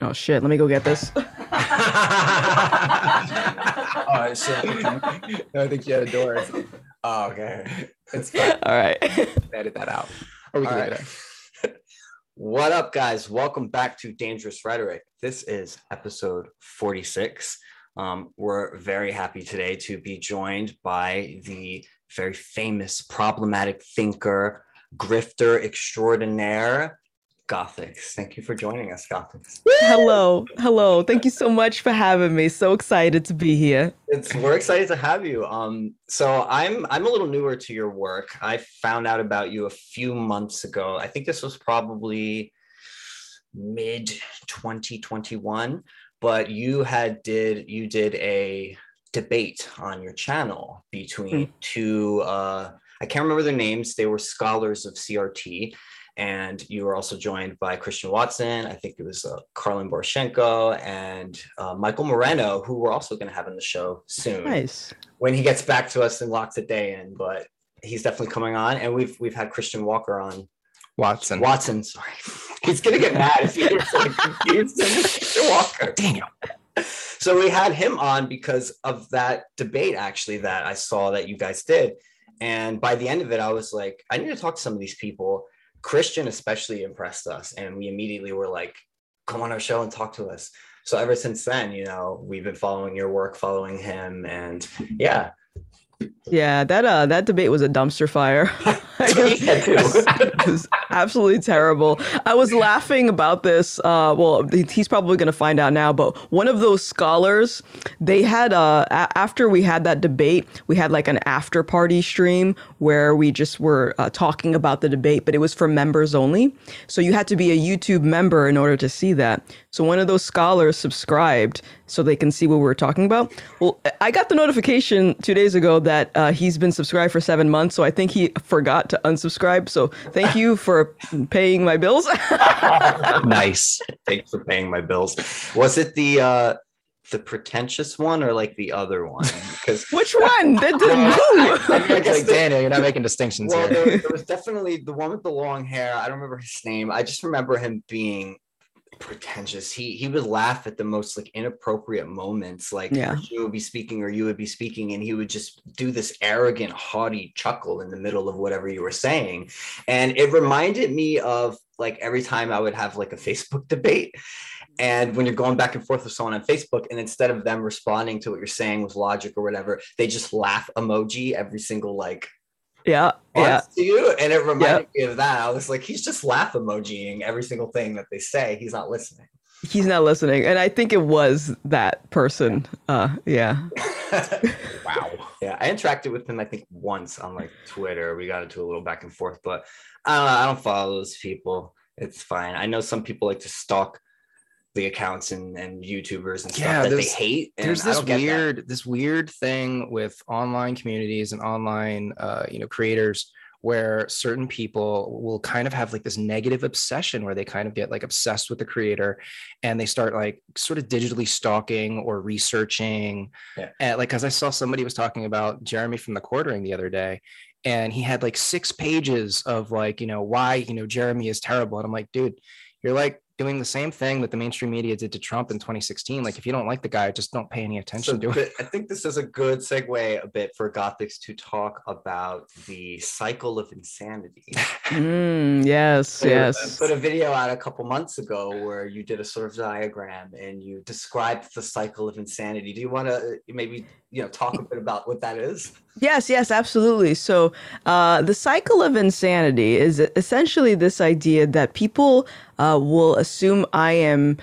Oh shit! Let me go get this. oh shit! I think you had a door. Oh, okay. It's fine. All right. Edit that out. Or we can All leave right. it in. What up, guys? Welcome back to Dangerous Rhetoric. This is episode 46. Um, we're very happy today to be joined by the very famous problematic thinker, grifter extraordinaire, Gothix. Thank you for joining us, Gothix. Hello. Hello. Thank you so much for having me. So excited to be here. It's we're excited to have you. Um, so I'm I'm a little newer to your work. I found out about you a few months ago. I think this was probably mid 2021, but you had did you did a debate on your channel between two uh I can't remember their names. They were scholars of CRT. And you were also joined by Christian Watson. I think it was uh, Karlyn Borysenko and uh, Michael Moreno, who we're also going to have in the show soon Nice. when he gets back to us and locks a day in. But he's definitely coming on, and we've we've had Christian Walker on. Watson. Watson, sorry, he's gonna get mad if he gets like confused with Christian Walker. Damn. So we had him on because of that debate, actually, that I saw that you guys did. And by the end of it, I was like, I need to talk to some of these people. Christian especially impressed us, and we immediately were like, come on our show and talk to us. So ever since then, you know, we've been following your work, following him, and yeah, Yeah, that uh that debate was a dumpster fire. That's what he said too. it was absolutely terrible. I was laughing about this. Uh, well, he's probably going to find out now. But one of those scholars, they had uh, a- after we had that debate, we had like an after party stream where we just were uh, talking about the debate, but it was for members only. So you had to be a YouTube member in order to see that. So one of those scholars subscribed so they can see what we were talking about. Well, I got the notification two days ago that uh, he's been subscribed for seven months. So I think he forgot to unsubscribe. So thank you for paying my bills. nice. Thanks for paying my bills. Was it the uh the pretentious one or like the other one? Because Which one? That didn't I mean, like Daniel, you're not making distinctions well, here. there, there was definitely the one with the long hair. I don't remember his name. I just remember him being pretentious. He he would laugh at the most like inappropriate moments. Like Yeah. you would be speaking or you would be speaking, and he would just do this arrogant, haughty chuckle in the middle of whatever you were saying. And it reminded me of like every time I would have like a Facebook debate. And when you're going back and forth with someone on Facebook, and instead of them responding to what you're saying with logic or whatever, they just laugh emoji every single like Yeah, yeah. yeah. to you. And it reminded me of that. I was like, he's just laugh emojiing every single thing that they say. He's not listening. He's not listening, and I think it was that person. Uh, yeah. wow. yeah, I interacted with him, I think, once on like Twitter. We got into a little back and forth, but I don't, know, I don't follow those people. It's fine. I know some people like to stalk the accounts and, and YouTubers and stuff Yeah, that they hate. And There's this don't get that. weird, this weird thing with online communities and online, uh, you know, creators where certain people will kind of have like this negative obsession where they kind of get like obsessed with the creator and they start like sort of digitally stalking or researching Yeah. and like because i saw somebody was talking about jeremy from the quartering the other day and he had like six pages of like you know why you know jeremy is terrible and i'm like dude you're like doing the same thing that the mainstream media did to trump in 2016 like if you don't like the guy just don't pay any So attention to it I think this is a good segue a bit for Gothix to talk about the cycle of insanity. Mm, yes, So, uh, yes. put a video out a couple months ago where you did a sort of diagram and you described the cycle of insanity. Do you want to maybe you know talk a bit about what that is? Yes, yes, absolutely. So, uh, the cycle of insanity is essentially this idea that people uh, will assume I am.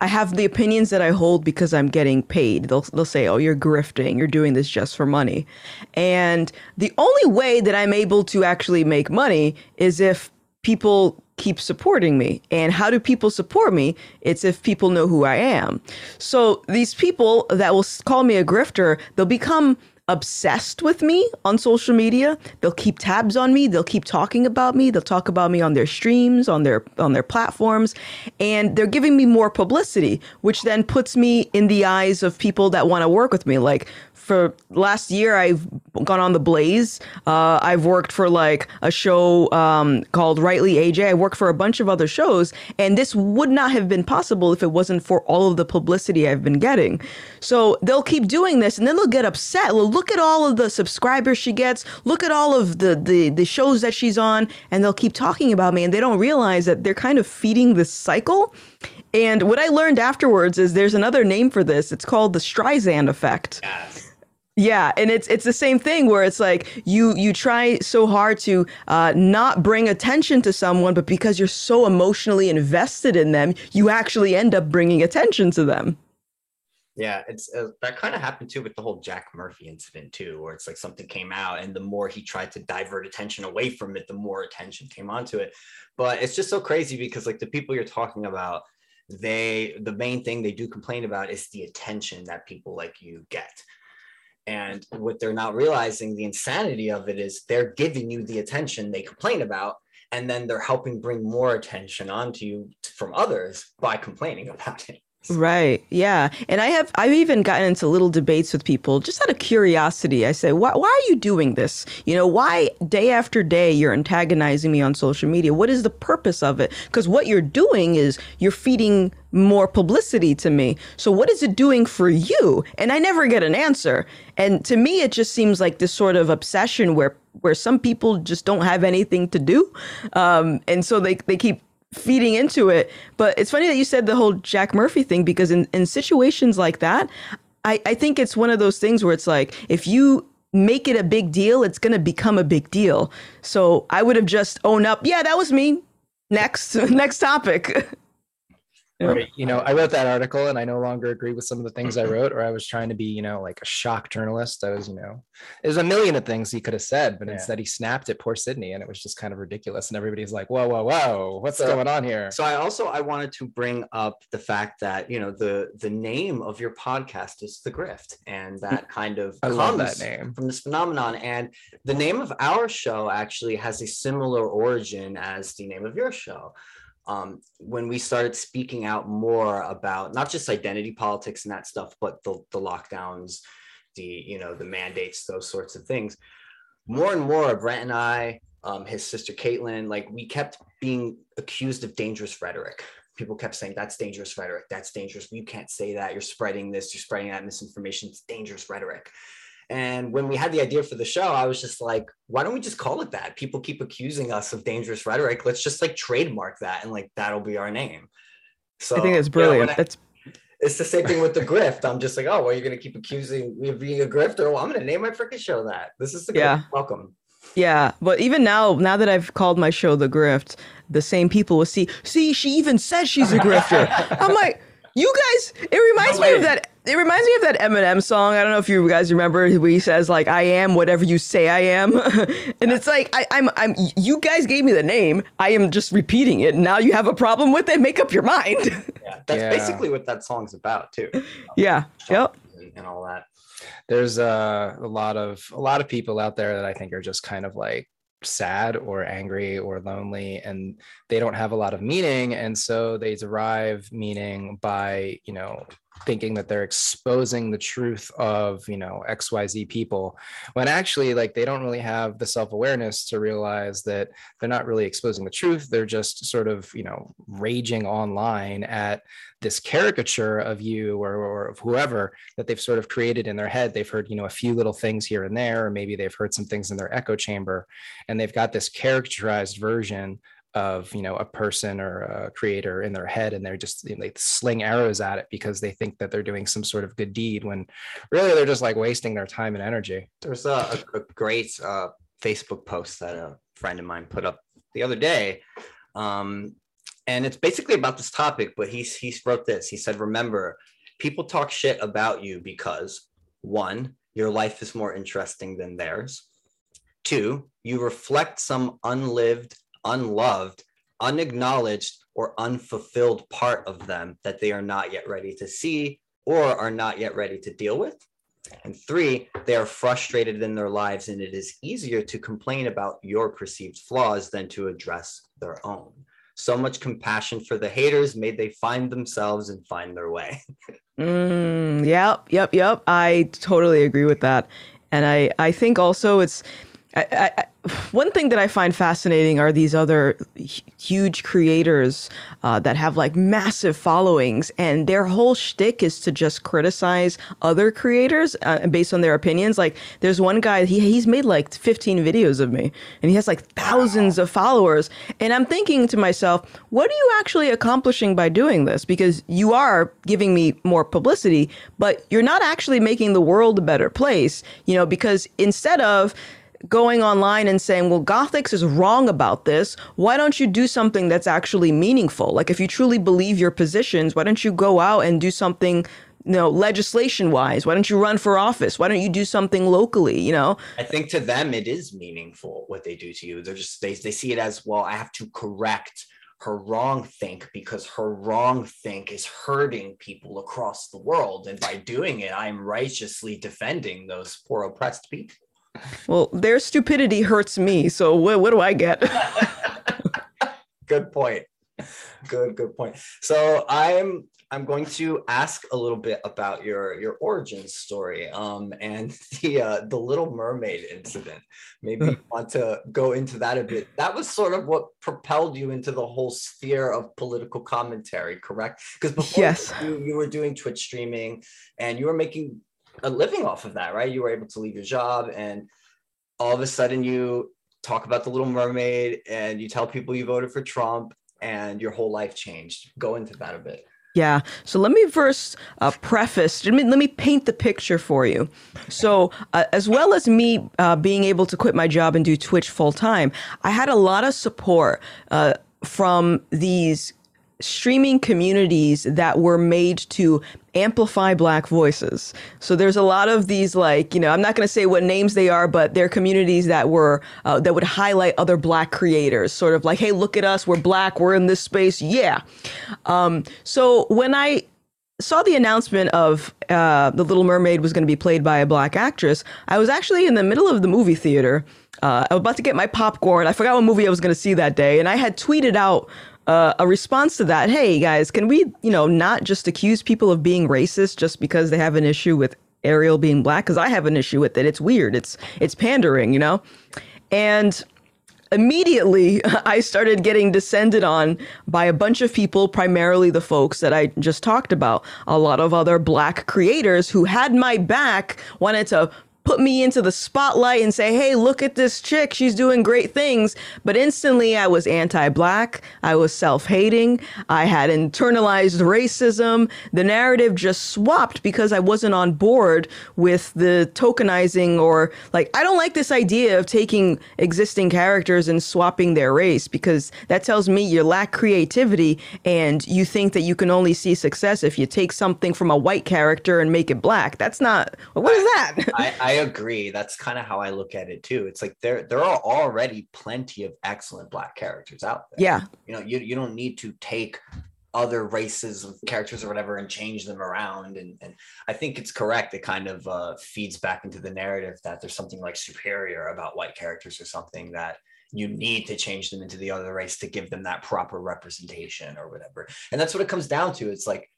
I have the opinions that I hold because I'm getting paid. They'll they'll say, "Oh, you're grifting. You're doing this just for money." And the only way that I'm able to actually make money is if people keep supporting me. And how do people support me? It's if people know who I am. So these people that will call me a grifter, they'll become obsessed with me on social media. They'll keep tabs on me. They'll keep talking about me. They'll talk about me on their streams, on their on their platforms, and they're giving me more publicity, which then puts me in the eyes of people that want to work with me. Like for last year I've gone on the Blaze. Uh, I've worked for like a show um, called Rightly AJ. I worked for a bunch of other shows, and this would not have been possible if it wasn't for all of the publicity I've been getting. So they'll keep doing this, and then they'll get upset. Well, look at all of the subscribers she gets. Look at all of the the the shows that she's on, and they'll keep talking about me, and they don't realize that they're kind of feeding this cycle. And what I learned afterwards is there's another name for this. It's called the Streisand effect. Yes. Yeah, and it's it's the same thing where it's like you you try so hard to uh, not bring attention to someone, but because you're so emotionally invested in them, you actually end up bringing attention to them. Yeah, it's uh, that kind of happened too with the whole Jack Murphy incident too, where it's like something came out, and the more he tried to divert attention away from it, the more attention came onto it. But it's just so crazy because like the people you're talking about, they the main thing they do complain about is the attention that people like you get. And what they're not realizing, the insanity of it is they're giving you the attention they complain about, and then they're helping bring more attention onto you from others by complaining about it. Right. Yeah. And I have I've even gotten into little debates with people just out of curiosity. I say, why why are you doing this? You know, why day after day you're antagonizing me on social media? What is the purpose of it? Because what you're doing is you're feeding more publicity to me. So what is it doing for you? And I never get an answer. And to me it just seems like this sort of obsession where where some people just don't have anything to do. Um, and so they they keep feeding into it. But it's funny that you said the whole Jack Murphy thing because in, in situations like that, I, I think it's one of those things where it's like if you make it a big deal, it's gonna become a big deal. So I would have just owned up, yeah, that was me. Next next topic. You know, I wrote that article and I no longer agree with some of the things I wrote, or I was trying to be, you know, like a shock journalist. I was, you know, there's a million of things he could have said, but Yeah. instead he snapped at poor Sydney and it was just kind of ridiculous. And everybody's like, whoa, whoa, whoa, what's So- going on here? So I also I wanted to bring up the fact that you know the the name of your podcast is the Grift, and that kind of I love that name. from this phenomenon. And the name of our show actually has a similar origin as the name of your show. Um, when we started speaking out more about not just identity politics and that stuff, but the, the lockdowns, the you know the mandates, those sorts of things, more and more, Brent and I, um, his sister Caitlin, like we kept being accused of dangerous rhetoric. People kept saying that's dangerous rhetoric. That's dangerous. You can't say that. You're spreading this. You're spreading that misinformation. It's dangerous rhetoric. And when we had the idea for the show, I was just like, why don't we just call it that? People keep accusing us of dangerous rhetoric. Let's just like trademark that and like that'll be our name. So I think that's you know, brilliant. when That's it's the same thing with the grift. I'm just like, oh, well, you're gonna keep accusing me of being a grifter. Well, I'm gonna name my freaking show that. This is the grift. Yeah. Welcome. Yeah, but even now, now that I've called my show The Grift, the same people will see, see, she even says she's a grifter. I'm like, you guys, it reminds No me of that. It reminds me of that Eminem song. I don't know if you guys remember where he says like, "I am whatever you say I am," and it's like, I, I'm, I'm. You guys gave me the name. I am just repeating it. Now you have a problem with it. Make up your mind. Yeah, that's Yeah. basically what that song's about too, yeah. Yep. and, and all that. there's uh, a lot of a lot of people out there that I think are just kind of like sad or angry or lonely and they don't have a lot of meaning and so they derive meaning by you know thinking that they're exposing the truth of you know xyz people when actually like they don't really have the self-awareness to realize that they're not really exposing the truth. They're just sort of you know raging online at this caricature of you or, or of whoever that they've sort of created in their head. They've heard you know a few little things here and there or maybe they've heard some things in their echo chamber and they've got this characterized version of you know a person or a creator in their head and they're just you know, they sling arrows at it because they think that they're doing some sort of good deed when really they're just like wasting their time and energy There's a, a, great uh, Facebook post that a friend of mine put up the other day. Um, and it's basically about this topic, but he's he wrote this. He said, Remember, people talk shit about you because one, your life is more interesting than theirs. Two, you reflect some unlived, unloved, unacknowledged, or unfulfilled part of them that they are not yet ready to see or are not yet ready to deal with. And three, they are frustrated in their lives, and it is easier to complain about your perceived flaws than to address their own. so much compassion for the haters. May they find themselves and find their way. mm, yep, yep, yep. I totally agree with that. And I, I think also it's I, I, one thing that I find fascinating are these other huge creators uh, that have like massive followings, and their whole shtick is to just criticize other creators uh, based on their opinions. Like, there's one guy he he's made like 15 videos of me, and he has like thousands of followers, and I'm thinking to myself, what are you actually accomplishing by doing this? Because you are giving me more publicity, but you're not actually making the world a better place, you know? Because instead of going online and saying, well, Gothix is wrong about this. Why don't you do something that's actually meaningful? Like, if you truly believe your positions, why don't you go out and do something? You know, legislation wise, why don't you run for office? Why don't you do something locally? You know, I think to them it is meaningful what they do to you. They're just they they see it as well. I have to correct her wrong think because her wrong think is hurting people across the world, and by doing it, I'm righteously defending those poor oppressed people. Well, their stupidity hurts me. So what, what do I get? good point. Good, good point. So I'm I'm going to ask a little bit about your your origin story um, and the uh, the Little Mermaid incident. Maybe you want to go into that a bit. That was sort of what propelled you into the whole sphere of political commentary, correct? Because before yes. you, you were doing Twitch streaming and you were making a living off of that, right? You were able to leave your job and all of a sudden you talk about the little mermaid and you tell people you voted for Trump and your whole life changed. Go into that a bit. Yeah. So let me first uh, preface, let me, let me paint the picture for you. So, uh, as well as me uh, being able to quit my job and do Twitch full time, I had a lot of support uh, from these streaming communities that were made to amplify black voices. So there's a lot of these like, you know, I'm not going to say what names they are, but they're communities that were uh, that would highlight other black creators, sort of like, hey, look at us, we're black, we're in this space. Yeah. Um, so when I saw the announcement of uh, the Little Mermaid was going to be played by a black actress, I was actually in the middle of the movie theater. Uh, I was about to get my popcorn. I forgot what movie I was going to see that day, and I had tweeted out uh, a response to that. Hey guys, can we, you know, not just accuse people of being racist just because they have an issue with Ariel being black? Because I have an issue with it. It's weird. It's it's pandering, you know, and immediately I started getting descended on by a bunch of people, primarily the folks that I just talked about. A lot of other black creators who had my back wanted to put me into the spotlight and say, hey, look at this chick. She's doing great things. But instantly I was anti black. I was self hating. I had internalized racism. The narrative just swapped because I wasn't on board with the tokenizing or like, I don't like this idea of taking existing characters and swapping their race because that tells me you lack creativity and you think that you can only see success if you take something from a white character and make it black. That's not, what is that? I, I agree. That's kind of how I look at it too. It's like there there are already plenty of excellent black characters out there. Yeah. You know, you, you don't need to take other races of characters or whatever and change them around. And, and I think it's correct. It kind of uh, feeds back into the narrative that there's something like superior about white characters or something that you need to change them into the other race to give them that proper representation or whatever. And that's what it comes down to. It's like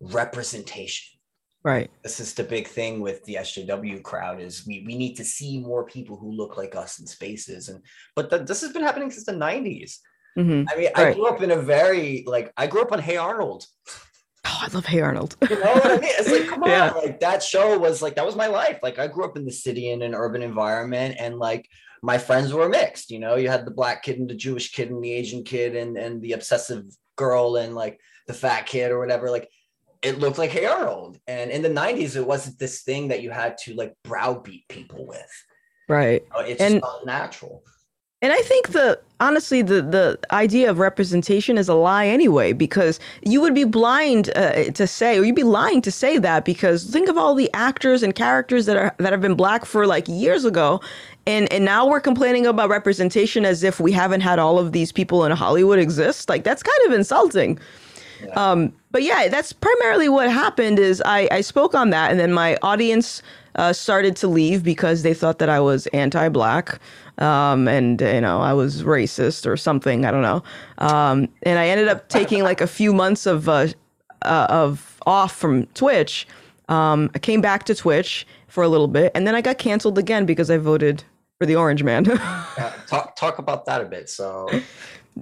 representation Right. This is the big thing with the SJW crowd is we, we need to see more people who look like us in spaces. And but this has been happening since the 90s. Mm-hmm. I mean, right. I grew up in a very like I grew up on Hey Arnold. Oh, I love Hey Arnold. you know what I mean? It's like, come on, yeah. like that show was like that was my life. Like I grew up in the city in an urban environment, and like my friends were mixed. You know, you had the black kid and the Jewish kid and the Asian kid and and the obsessive girl and like the fat kid or whatever. Like it looked like Hey Arnold. And in the 90s, it wasn't this thing that you had to like browbeat people with. Right. It's and, natural. And I think the honestly the the idea of representation is a lie anyway because you would be blind uh, to say or you'd be lying to say that because think of all the actors and characters that are that have been black for like years ago and and now we're complaining about representation as if we haven't had all of these people in Hollywood exist like that's kind of insulting. Yeah. Um, but yeah, that's primarily what happened. Is I, I spoke on that, and then my audience uh, started to leave because they thought that I was anti-black. um, and you know I was racist or something. I don't know. Um, and I ended up taking like a few months of uh, uh, of off from Twitch. Um, I came back to Twitch for a little bit, and then I got canceled again because I voted for the Orange Man. yeah, talk talk about that a bit. So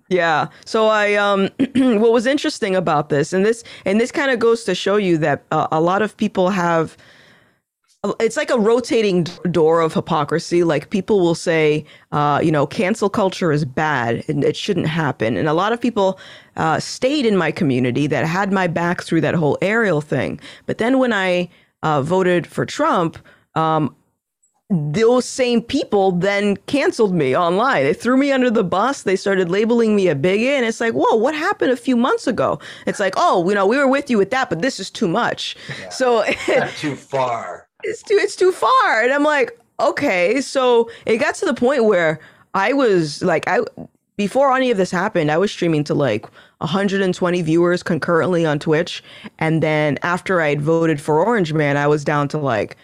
yeah. So I um what was interesting about this and this and this kind of goes to show you that uh, a lot of people have it's like a rotating door of hypocrisy. Like people will say, uh, you know, cancel culture is bad and it shouldn't happen. And a lot of people uh, stayed in my community that had my back through that whole Ariel thing. But then when I uh, voted for Trump, um, those same people then canceled me online. They threw me under the bus. They started labeling me a bigot. And it's like, whoa, what happened a few months ago? It's like, oh, you know, we were with you with that, but this is too much. Yeah. So too far. It's too it's too far. And I'm like, okay. So it got to the point where I was like, I before any of this happened, I was streaming to like 120 viewers concurrently on Twitch. And then after I had voted for Orange Man, I was down to like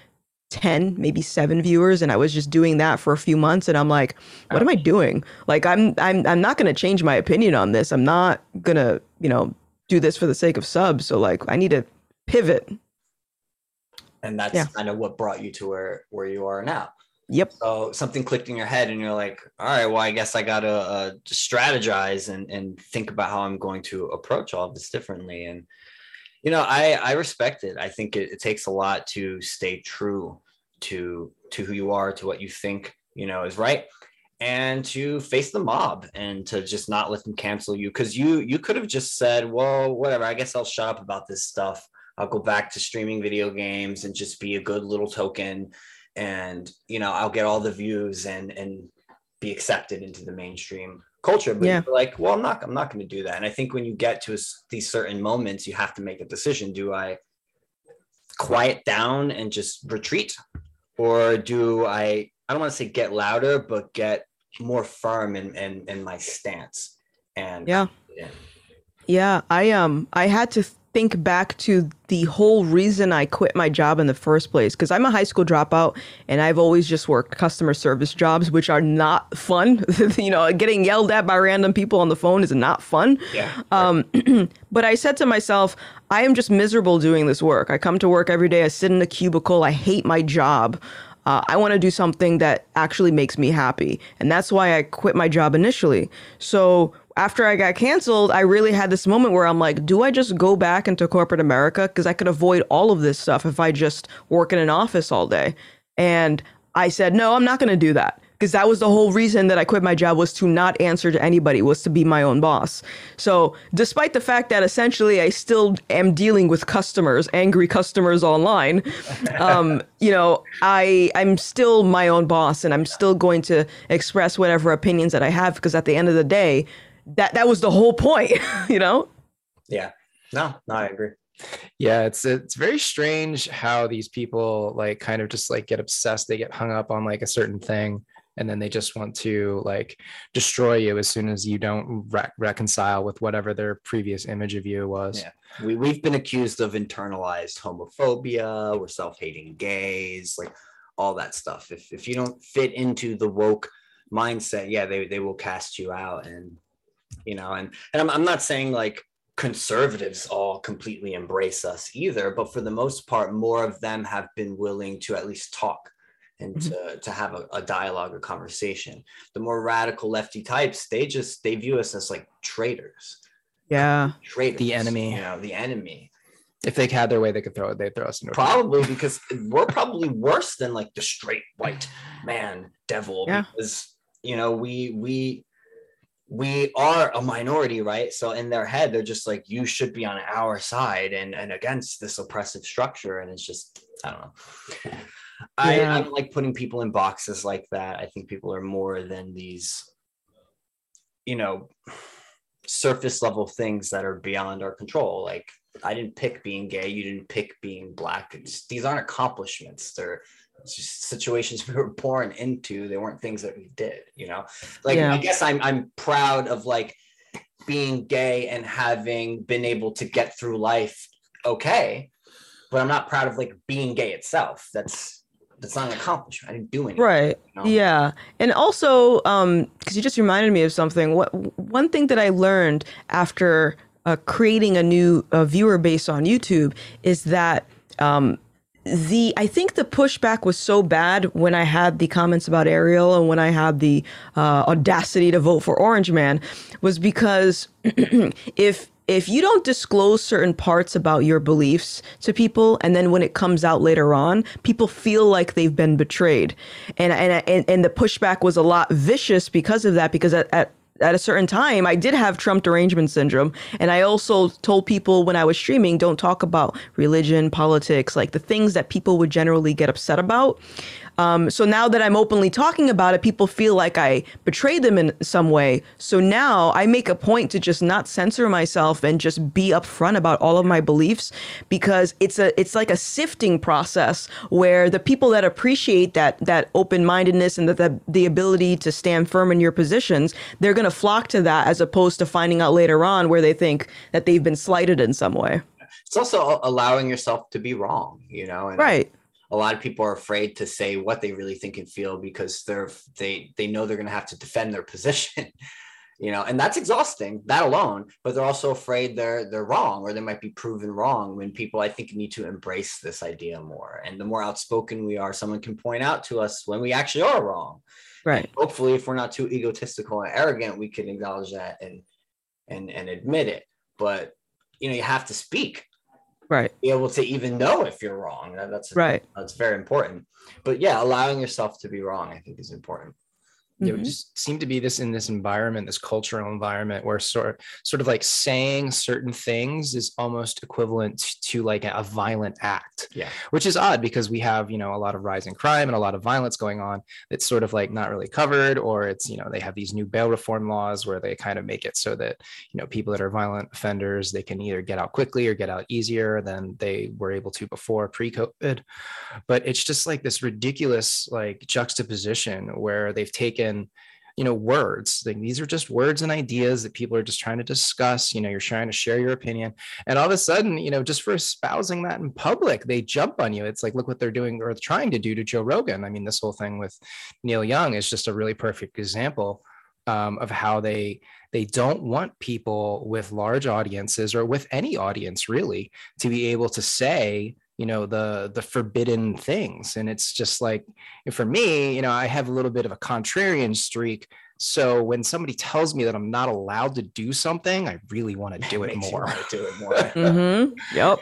10 maybe 7 viewers and I was just doing that for a few months and I'm like what am I doing? Like I'm I'm I'm not going to change my opinion on this. I'm not going to you know do this for the sake of subs. So like I need to pivot. And that's yeah. kind of what brought you to where where you are now. Yep. So something clicked in your head and you're like all right well I guess I got to uh, strategize and and think about how I'm going to approach all of this differently. And you know i i respect it. I think it, it, takes a lot to stay true to to who you are to what you think you know is right and to face the mob and to just not let them cancel you. Because you you could have just said well whatever i guess i'll shut up about this stuff. I'll go back to streaming video games and just be a good little token and you know i'll get all the views and and be accepted into the mainstream culture but yeah. you're like well i'm not i'm not going to do that. And i think when you get to a, these certain moments you have to make a decision. Do i quiet down and just retreat? Or do i i don't want to say get louder but get more firm in in, in my stance and yeah. yeah i um i had to think back to the whole reason I quit my job in the first place because I'm a high school dropout and I've always just worked customer service jobs, which are not fun. you know, getting yelled at by random people on the phone is not fun. Yeah. Um, but I said to myself, I am just miserable doing this work. I come to work every day. I sit in a cubicle. I hate my job. Uh, I want to do something that actually makes me happy. And that's why I quit my job initially. So after I got canceled, I really had this moment where I'm like, do I just go back into corporate America? Because I could avoid all of this stuff if I just work in an office all day. And I said, no, I'm not going to do that. Because that was the whole reason that I quit my job was to not answer to anybody, was to be my own boss. So, despite the fact that essentially I still am dealing with customers, angry customers online, um, you know, I I'm still my own boss, and I'm still going to express whatever opinions that I have. Because at the end of the day, that that was the whole point, you know? Yeah. No, no, I agree. Yeah, it's it's very strange how these people like kind of just like get obsessed. They get hung up on like a certain thing, and then they just want to like destroy you as soon as you don't re- reconcile with whatever their previous image of you was. Yeah, we we've been accused of internalized homophobia. We're self-hating gays, like all that stuff. If if you don't fit into the woke mindset, yeah, they they will cast you out and you know and and I'm, I'm not saying like conservatives all completely embrace us either but for the most part more of them have been willing to at least talk and mm-hmm. to, to have a, a dialogue or conversation the more radical lefty types they just they view us as like traitors yeah traitors the enemy you know the enemy if they had their way, they could throw it. They throw us into probably because we're probably worse than like the straight white man devil yeah. because you know we we we are a minority, right? So in their head, they're just like, you should be on our side and, and against this oppressive structure. And it's just, I don't know. Yeah. I, I don't like putting people in boxes like that. I think people are more than these, you know, surface level things that are beyond our control. Like I didn't pick being gay, you didn't pick being black. It's, these aren't accomplishments. They're situations we were born into. They weren't things that we did, you know. Like yeah. I guess I'm I'm proud of like being gay and having been able to get through life okay, but I'm not proud of like being gay itself. That's that's not an accomplishment. I didn't do anything. Right. you know? Yeah. And also, um, because you just reminded me of something. What one thing that I learned after uh, creating a new uh, viewer base on YouTube is that um, the I think the pushback was so bad when I had the comments about Ariel and when I had the uh, audacity to vote for Orange Man was because if if you don't disclose certain parts about your beliefs to people and then when it comes out later on people feel like they've been betrayed. And and and, and the pushback was a lot vicious because of that because at, at at a certain time, I did have Trump derangement syndrome. And I also told people when I was streaming, don't talk about religion, politics, like the things that people would generally get upset about. Um, so now that I'm openly talking about it, people feel like I betrayed them in some way. So now I make a point to just not censor myself and just be upfront about all of my beliefs because it's a it's like a sifting process where the people that appreciate that that open mindedness and the, the the ability to stand firm in your positions, they're gonna flock to that as opposed to finding out later on where they think that they've been slighted in some way. It's also allowing yourself to be wrong, you know. And Right. A lot of people are afraid to say what they really think and feel because they're they they know they're going to have to defend their position you know and that's exhausting that alone but they're also afraid they're they're wrong or they might be proven wrong when people i think need to embrace this idea more. And the more outspoken we are someone can point out to us when we actually are wrong. Right. hopefully if we're not too egotistical and arrogant we can acknowledge that and and and admit it. But you know you have to speak Right. be able to even know if you're wrong. That- That's Right. That's very important. But yeah, allowing yourself to be wrong, I think, is important. Mhm. just seem to be this in this environment, this cultural environment where sort sort of like saying certain things is almost equivalent to like a violent act. Yeah. Which is odd because we have, you know, a lot of rising crime and a lot of violence going on that's sort of like not really covered, or it's, you know, they have these new bail reform laws where they kind of make it so that, you know, people that are violent offenders, they can either get out quickly or get out easier than they were able to before pre-COVID. But it's just like this ridiculous like juxtaposition where they've taken you know words. Like these are just words and ideas that people are just trying to discuss. You know you're trying to share your opinion. And all of a sudden you know just for espousing that in public they jump on you. It's like look what they're doing or trying to do to joe rogan. I mean this whole thing with neil young is just a really perfect example um, of how they they don't want people with large audiences or with any audience really to be able to say you know the the forbidden things and it's just like for me you know i have a little bit of a contrarian streak so when somebody tells me that i'm not allowed to do something i really want to do it Makes more do it more. Mm-hmm. Yep.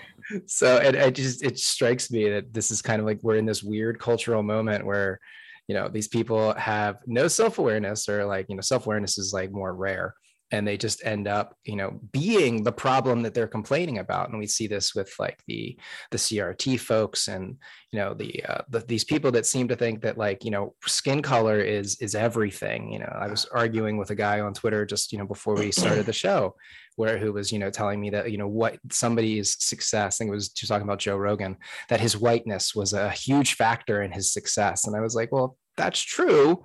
so it, it just it strikes me that this is kind of like we're in this weird cultural moment where you know these people have no self-awareness or like you know self-awareness is like more rare and they just end up you know being the problem that they're complaining about. And we see this with like the the crt folks and you know the, uh, the these people that seem to think that like you know skin color is is everything. You know i was arguing with a guy on twitter just you know before we started the show where who was you know telling me that you know what somebody's success i think it was just talking about joe rogan that his whiteness was a huge factor in his success. And i was like well that's true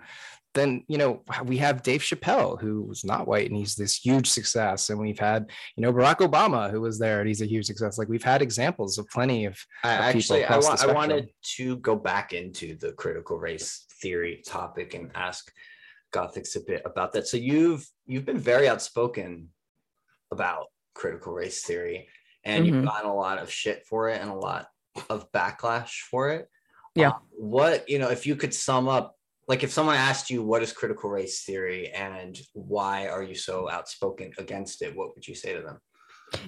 then you know we have Dave Chappelle who was not white and he's this huge success and we've had you know Barack Obama who was there and he's a huge success like we've had examples of plenty of of people actually I, across the want, I wanted to go back into the critical race theory topic and ask Gothix a bit about that. So you've you've been very outspoken about critical race theory and you've Mhm. gotten a lot of shit for it and a lot of backlash for it. Yeah. Uh, what, you know, if you could sum up like if someone asked you what is critical race theory and why are you so outspoken against it, what would you say to them?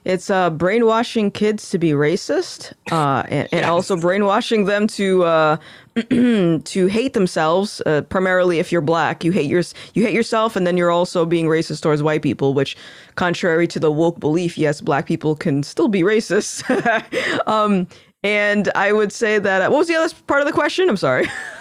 It's uh, brainwashing kids to be racist, uh, and, and also brainwashing them to uh, to hate themselves. Uh, primarily, if you're black, you hate your you hate yourself, and then you're also being racist towards white people. Which, contrary to the woke belief, yes, black people can still be racist. um, and I would say that. What was the other part of the question? I'm sorry.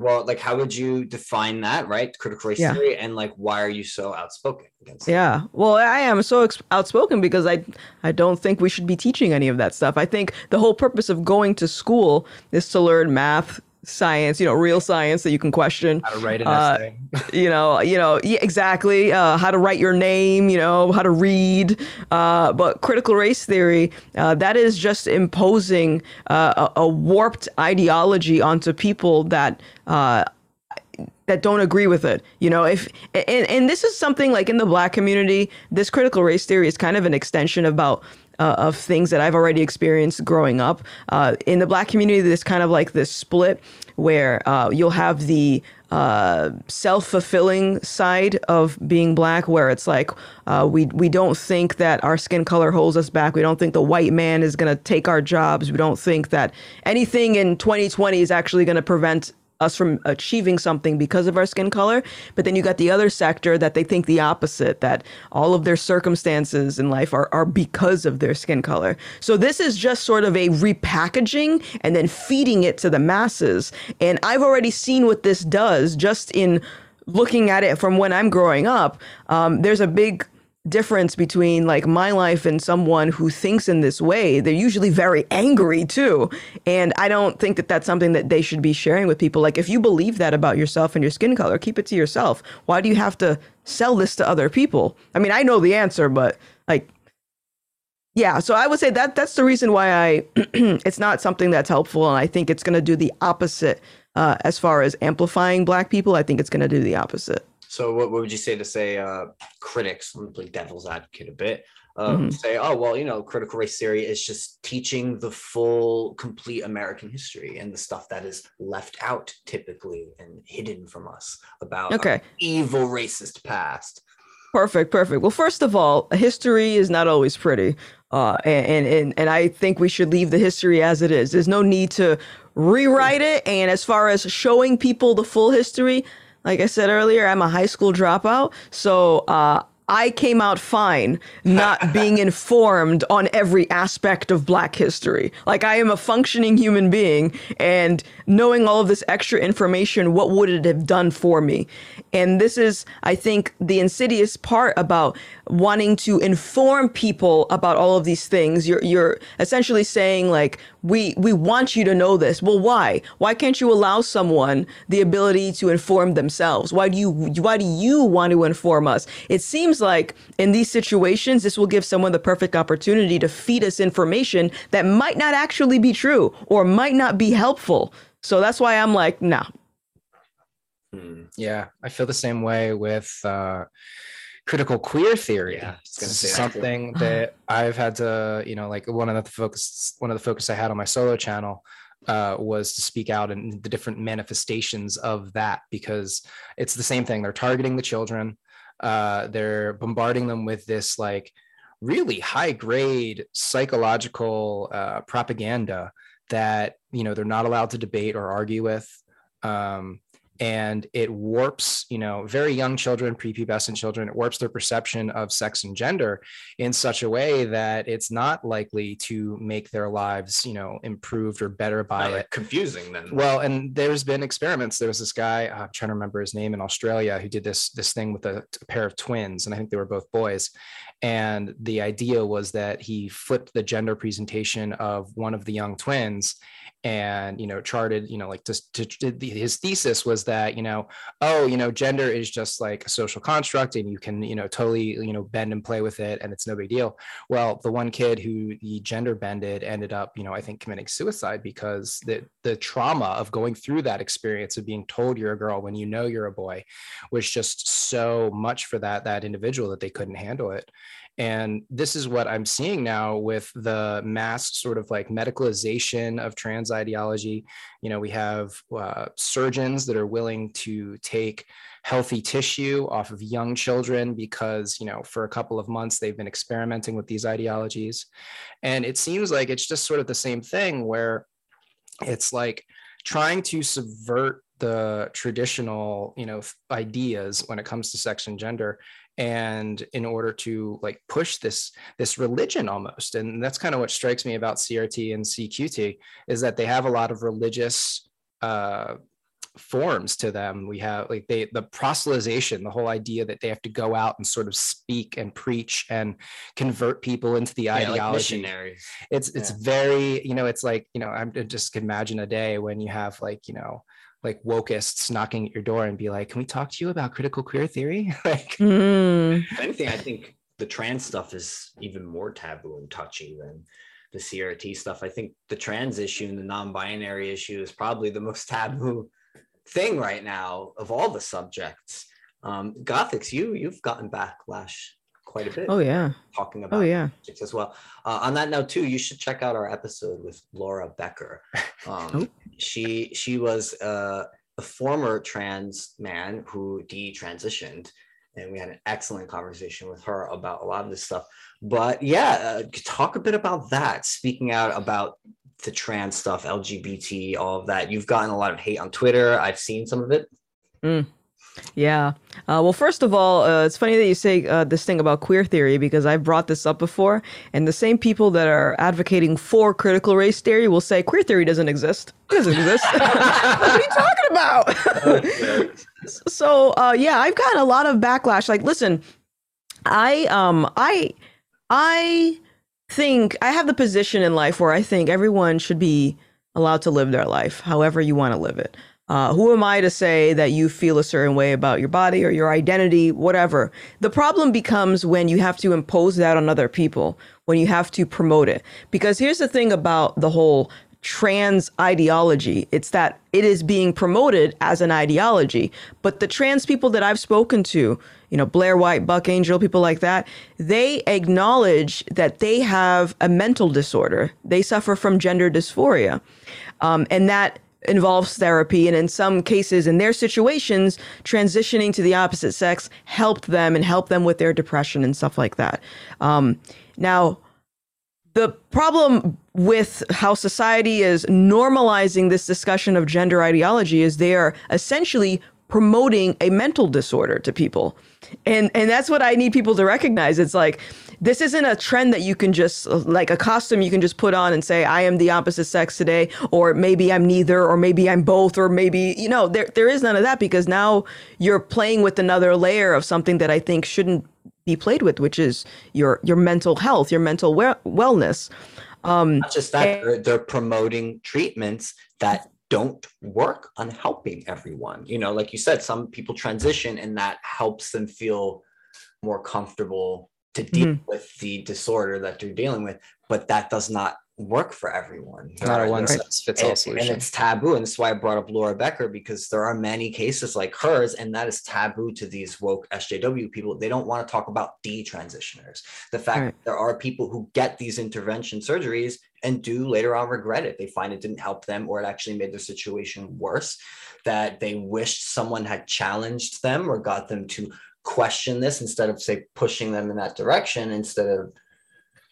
Well, like how would you define that, right? Critical race Yeah. theory and like why are you so outspoken against it? Yeah. Well, I am so ex- outspoken because I I don't think we should be teaching any of that stuff. I think the whole purpose of going to school is to learn math, science, you know, real science that you can question. How to write an Uh, essay. you know, you know, yeah, exactly. Uh, how to write your name, you know, how to read. Uh, but critical race theory, uh, that is just imposing uh, a, a warped ideology onto people that. Uh, that don't agree with it. You know, if and, and this is something like in the black community, this critical race theory is kind of an extension about uh, of things that I've already experienced growing up. Uh, in the black community, there's kind of like this split where uh, you'll have the uh, self-fulfilling side of being black, where it's like uh, we we don't think that our skin color holds us back. We don't think the white man is gonna take our jobs. We don't think that anything in 2020 is actually gonna prevent us from achieving something because of our skin color. But then you got the other sector that they think the opposite, that all of their circumstances in life are, are because of their skin color. So this is just sort of a repackaging and then feeding it to the masses. And I've already seen what this does just in looking at it from when I'm growing up. Um, there's a big difference between like my life and someone who thinks in this way they're usually very angry too. And i don't think that that's something that they should be sharing with people. Like if you believe that about yourself and your skin color keep it to yourself. Why do you have to sell this to other people? I mean i know the answer but like yeah. So i would say that that's the reason why i it's not something that's helpful and i think it's going to do the opposite uh, as far as amplifying black people i think it's going to do the opposite So what, what would you say to say uh, critics, Let me play devil's advocate a bit, uh, Mhm. say, oh, well, you know, critical race theory is just teaching the full, complete American history and the stuff that is left out typically and hidden from us about our okay evil racist past. Perfect, perfect. Well, first of all, history is not always pretty, uh, and and and I think we should leave the history as it is. There's no need to rewrite it. And as far as showing people the full history, like I said earlier, I'm a high school dropout, so uh, I came out fine not being informed on every aspect of Black history. Like I am a functioning human being, and knowing all of this extra information, what would it have done for me? And this is, I think, the insidious part about wanting to inform people about all of these things. You're you're essentially saying like we we want you to know this. Well, why? Why can't you allow someone the ability to inform themselves? Why do you why do you want to inform us? It seems like in these situations this will give someone the perfect opportunity to feed us information that might not actually be true or might not be helpful. So that's why I'm like, nah. Hmm. Yeah, I feel the same way with uh, critical queer theory. Yeah, I gonna It's say that something that I've had to, you know, like one of the focus, one of the focus I had on my solo channel uh, was to speak out and the different manifestations of that because it's the same thing. They're targeting the children. Uh, they're bombarding them with this like really high grade psychological uh, propaganda that you know they're not allowed to debate or argue with. Um, and it warps you know very young children prepubescent children it warps their perception of sex and gender in such a way that it's not likely to make their lives you know improved or better by Not, it like, confusing then. well, and there's been experiments. There was this guy, I'm trying to remember his name in Australia, who did this this thing with a, a pair of twins, and I think they were both boys. And the idea was that he flipped the gender presentation of one of the young twins, and you know charted, you know, like to, to, his thesis was that you know, oh, you know, gender is just like a social construct, and you can you know totally you know bend and play with it, and it's no big deal. Well, the one kid who the gender bended ended up, you know, I think committing suicide because the the trauma of going through that experience of being told you're a girl when you know you're a boy was just so much for that that individual that they couldn't handle it. And this is what I'm seeing now with the mass sort of like medicalization of trans ideology. You know, we have uh, surgeons that are willing to take healthy tissue off of young children because you know for a couple of months they've been experimenting with these ideologies and it seems like it's just sort of the same thing where it's like trying to subvert the traditional you know ideas when it comes to sex and gender and in order to like push this this religion almost and that's kind of what strikes me about crt and cqt is that they have a lot of religious uh forms to them. We have like they the proselytization, the whole idea that they have to go out and sort of speak and preach and convert people into the Yeah, like ideology. missionaries. it's it's Yeah. very you know it's like you know i'm I just imagine a day when you have like you know like wokeists knocking at your door and be like can we talk to you about critical queer theory like Mm. If anything, I think the trans stuff is even more taboo and touchy than the CRT stuff. I think the trans issue and the non-binary issue is probably the most taboo thing right now of all the subjects. Um, Gothix, you you've gotten backlash quite a bit Oh yeah. talking about Oh yeah. as well. Uh, on that note, too, you should check out our episode with Laura Becker. Um, Oh. She she was uh, a former trans man who detransitioned, and we had an excellent conversation with her about a lot of this stuff. But yeah, uh, talk a bit about that. Speaking out about the trans stuff, LGBT, all of that. You've gotten a lot of hate on Twitter. I've seen some of it. Yeah. Uh, well, first of all, uh, it's funny that you say uh, this thing about queer theory because I've brought this up before, and the same people that are advocating for critical race theory will say queer theory doesn't exist. It doesn't exist. what are you talking about? so, uh, yeah, I've gotten a lot of backlash. Like, listen, I um I I think I have the position in life where I think everyone should be allowed to live their life however you want to live it. Uh, who am I to say that you feel a certain way about your body or your identity, whatever? The problem becomes when you have to impose that on other people, when you have to promote it. Because here's the thing about the whole trans ideology it's that it is being promoted as an ideology. But the trans people that I've spoken to, you know, Blair White, Buck Angel, people like that, they acknowledge that they have a mental disorder. They suffer from gender dysphoria. Um, and that involves therapy. And in some cases, in their situations, transitioning to the opposite sex helped them and helped them with their depression and stuff like that. Um, now, the problem with how society is normalizing this discussion of gender ideology is they are essentially promoting a mental disorder to people. And and that's what I need people to recognize. It's like this isn't a trend that you can just like a costume you can just put on and say I am the opposite sex today or maybe I'm neither or maybe I'm both or maybe you know there there is none of that because now you're playing with another layer of something that I think shouldn't be played with which is your your mental health, your mental we- wellness. Um, Not just that, they're, they're promoting treatments that don't work on helping everyone. You know, like you said, some people transition and that helps them feel more comfortable to deal mm-hmm. with the disorder that they're dealing with, but that does not work for everyone. There not a one size fits all and, and solution it's taboo. And that's why I brought up Laura Becker because there are many cases like hers, and that is taboo to these woke SJW people. They don't want to talk about detransitioners. The fact Right. that there are people who get these intervention surgeries and do later on regret it. They find it didn't help them or it actually made their situation worse, that they wished someone had challenged them or got them to question this instead of, say, pushing them in that direction, instead of,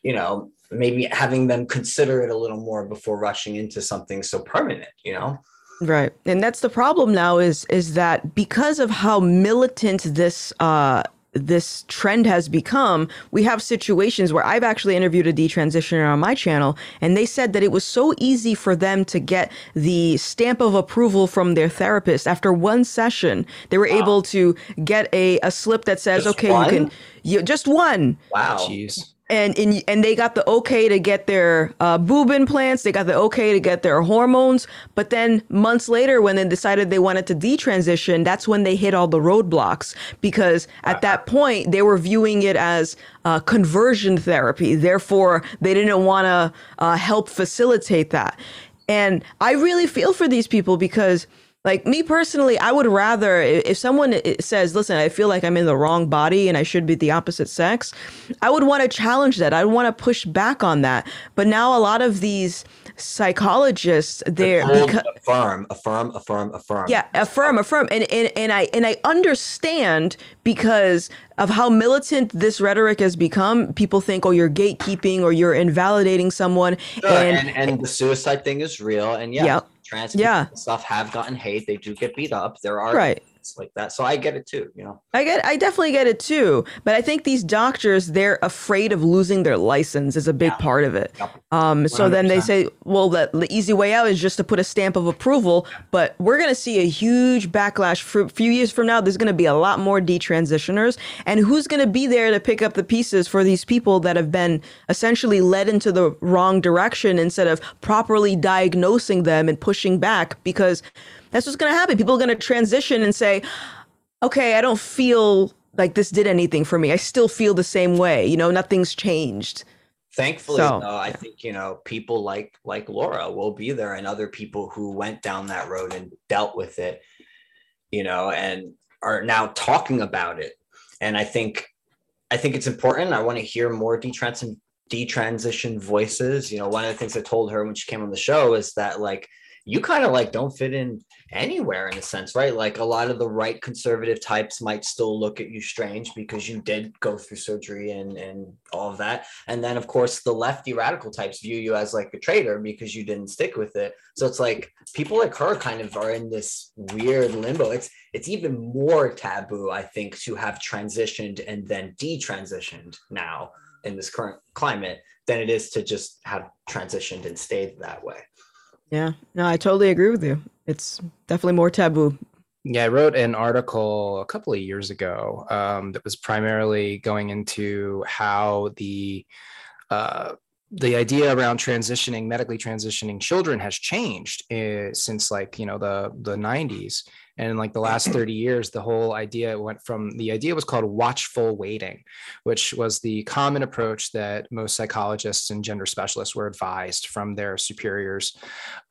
you know, maybe having them consider it a little more before rushing into something so permanent, you know? Right. And that's the problem now is is that because of how militant this uh this trend has become, we have situations where I've actually interviewed a detransitioner on my channel, and they said that it was so easy for them to get the stamp of approval from their therapist. After one session, they were able to get a, a slip that says, Just okay, one? you can, you, just one Wow. jeez and and and they got the okay to get their uh, boob implants. They got the okay to get their hormones. But then months later, when they decided they wanted to detransition, that's when they hit all the roadblocks because at that point they were viewing it as uh, conversion therapy. Therefore, they didn't want to uh, help facilitate that. And I really feel for these people because like me personally, I would rather if someone says, "Listen, I feel like I'm in the wrong body and I should be the opposite sex," I would want to challenge that. I would want to push back on that. But now a lot of these psychologists, they're Hold, because affirm, affirm, affirm, affirm. yeah, affirm, affirm, and and and I and I understand because of how militant this rhetoric has become. People think, "Oh, you're gatekeeping or you're invalidating someone," Sure, and and, and the suicide thing is real. And yeah, Yep. Trans Yeah. stuff have gotten hate. They do get beat up. There are right. Like that. So I get it too, you know. I get I definitely get it too. But I think these doctors, they're afraid of losing their license is a big Yeah. part of it. Yep. Um, so then they say, well, the, the easy way out is just to put a stamp of approval. But we're going to see a huge backlash for a few years from now. There's going to be a lot more detransitioners. And who's going to be there to pick up the pieces for these people that have been essentially led into the wrong direction instead of properly diagnosing them and pushing back? Because that's what's going to happen. People are going to transition and say, okay, I don't feel like this did anything for me. I still feel the same way. You know, nothing's changed. Thankfully, So- though, I think you know people like like Laura will be there, and other people who went down that road and dealt with it, you know, and are now talking about it. And I think, I think it's important. I want to hear more detrans detransition voices. You know, one of the things I told her when she came on the show is that like you kind of like don't fit in anywhere in a sense, right? Like a lot of the right conservative types might still look at you strange because you did go through surgery and and all of that. And then of course the lefty radical types view you as like a traitor because you didn't stick with it. So it's like people like her kind of are in this weird limbo. It's it's even more taboo, I think, to have transitioned and then detransitioned now in this current climate than it is to just have transitioned and stayed that way. Yeah, no, I totally agree with you. It's definitely more taboo. Yeah, I wrote an article a couple of years ago um, that was primarily going into how the uh, the idea around transitioning, medically transitioning children has changed uh, since like you know the the 90s and in like the last 30 years the whole idea went from the idea was called watchful waiting which was the common approach that most psychologists and gender specialists were advised from their superiors.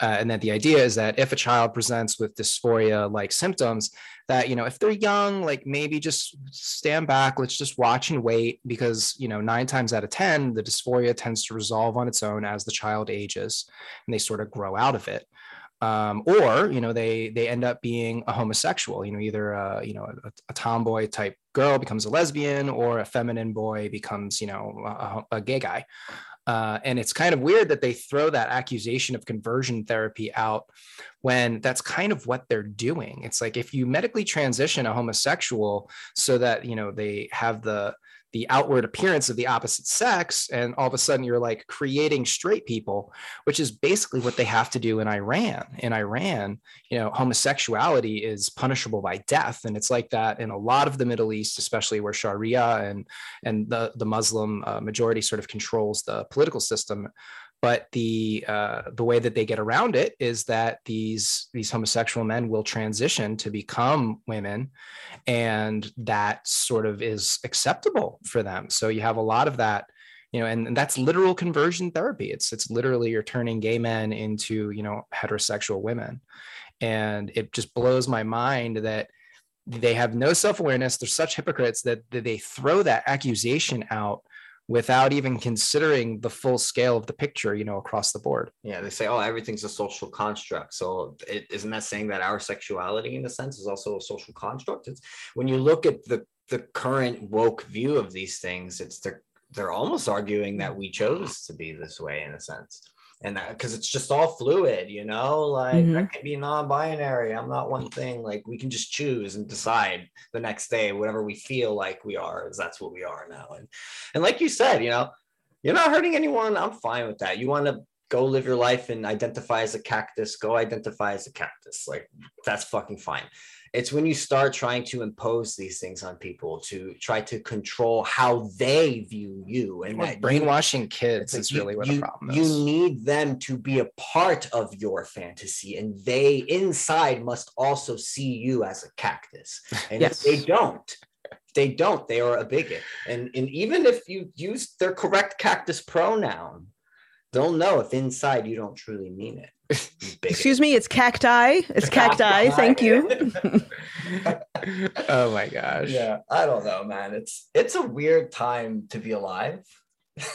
Uh, and that the idea is that if a child presents with dysphoria like symptoms that you know if they're young like maybe just stand back let's just watch and wait because you know nine times out of ten the dysphoria tends to resolve on its own as the child ages and they sort of grow out of it um, or you know they they end up being a homosexual you know either a, you know a, a tomboy type girl becomes a lesbian or a feminine boy becomes you know a, a gay guy uh, and it's kind of weird that they throw that accusation of conversion therapy out when that's kind of what they're doing. It's like if you medically transition a homosexual so that you know they have the the outward appearance of the opposite sex, and all of a sudden you're like creating straight people, which is basically what they have to do in Iran. In Iran, you know, homosexuality is punishable by death, and it's like that in a lot of the Middle East, especially where Sharia and and the the Muslim uh, majority sort of controls the political system but the uh, the way that they get around it is that these these homosexual men will transition to become women and that sort of is acceptable for them. So you have a lot of that you know and, and that's literal conversion therapy. It's it's literally you're turning gay men into you know heterosexual women. And it just blows my mind that they have no self-awareness. They're such hypocrites that, that they throw that accusation out without even considering the full scale of the picture, you know, across the board. Yeah, they say, oh, everything's a social construct. So is isn't that saying that our sexuality, in a sense, is also a social construct? It's when you look at the the current woke view of these things, it's they're they're almost arguing that we chose to be this way in a sense. And that because it's just all fluid, you know, like Mhm. I can be non-binary. I'm not one thing. Like we can just choose and decide the next day, whatever we feel like we are, is that's what we are now. And and like you said, you know, you're not hurting anyone. I'm fine with that. You want to go live your life and identify as a cactus, go identify as a cactus. Like that's fucking fine. It's when you start trying to impose these things on people to try to control how they view you and Well, that you- brainwashing kids like is you- really what you, the problem you need them to be a part of your fantasy, and they inside must also see you as a cactus. And Yes. if they don't, they don't, they are a bigot. And and even if you use their correct cactus pronoun, they'll know if inside you don't truly mean it. You bigot. Excuse me, it's cacti. It's cacti. Thank you. oh my gosh. yeah, I don't know, man. It's it's a weird time to be alive.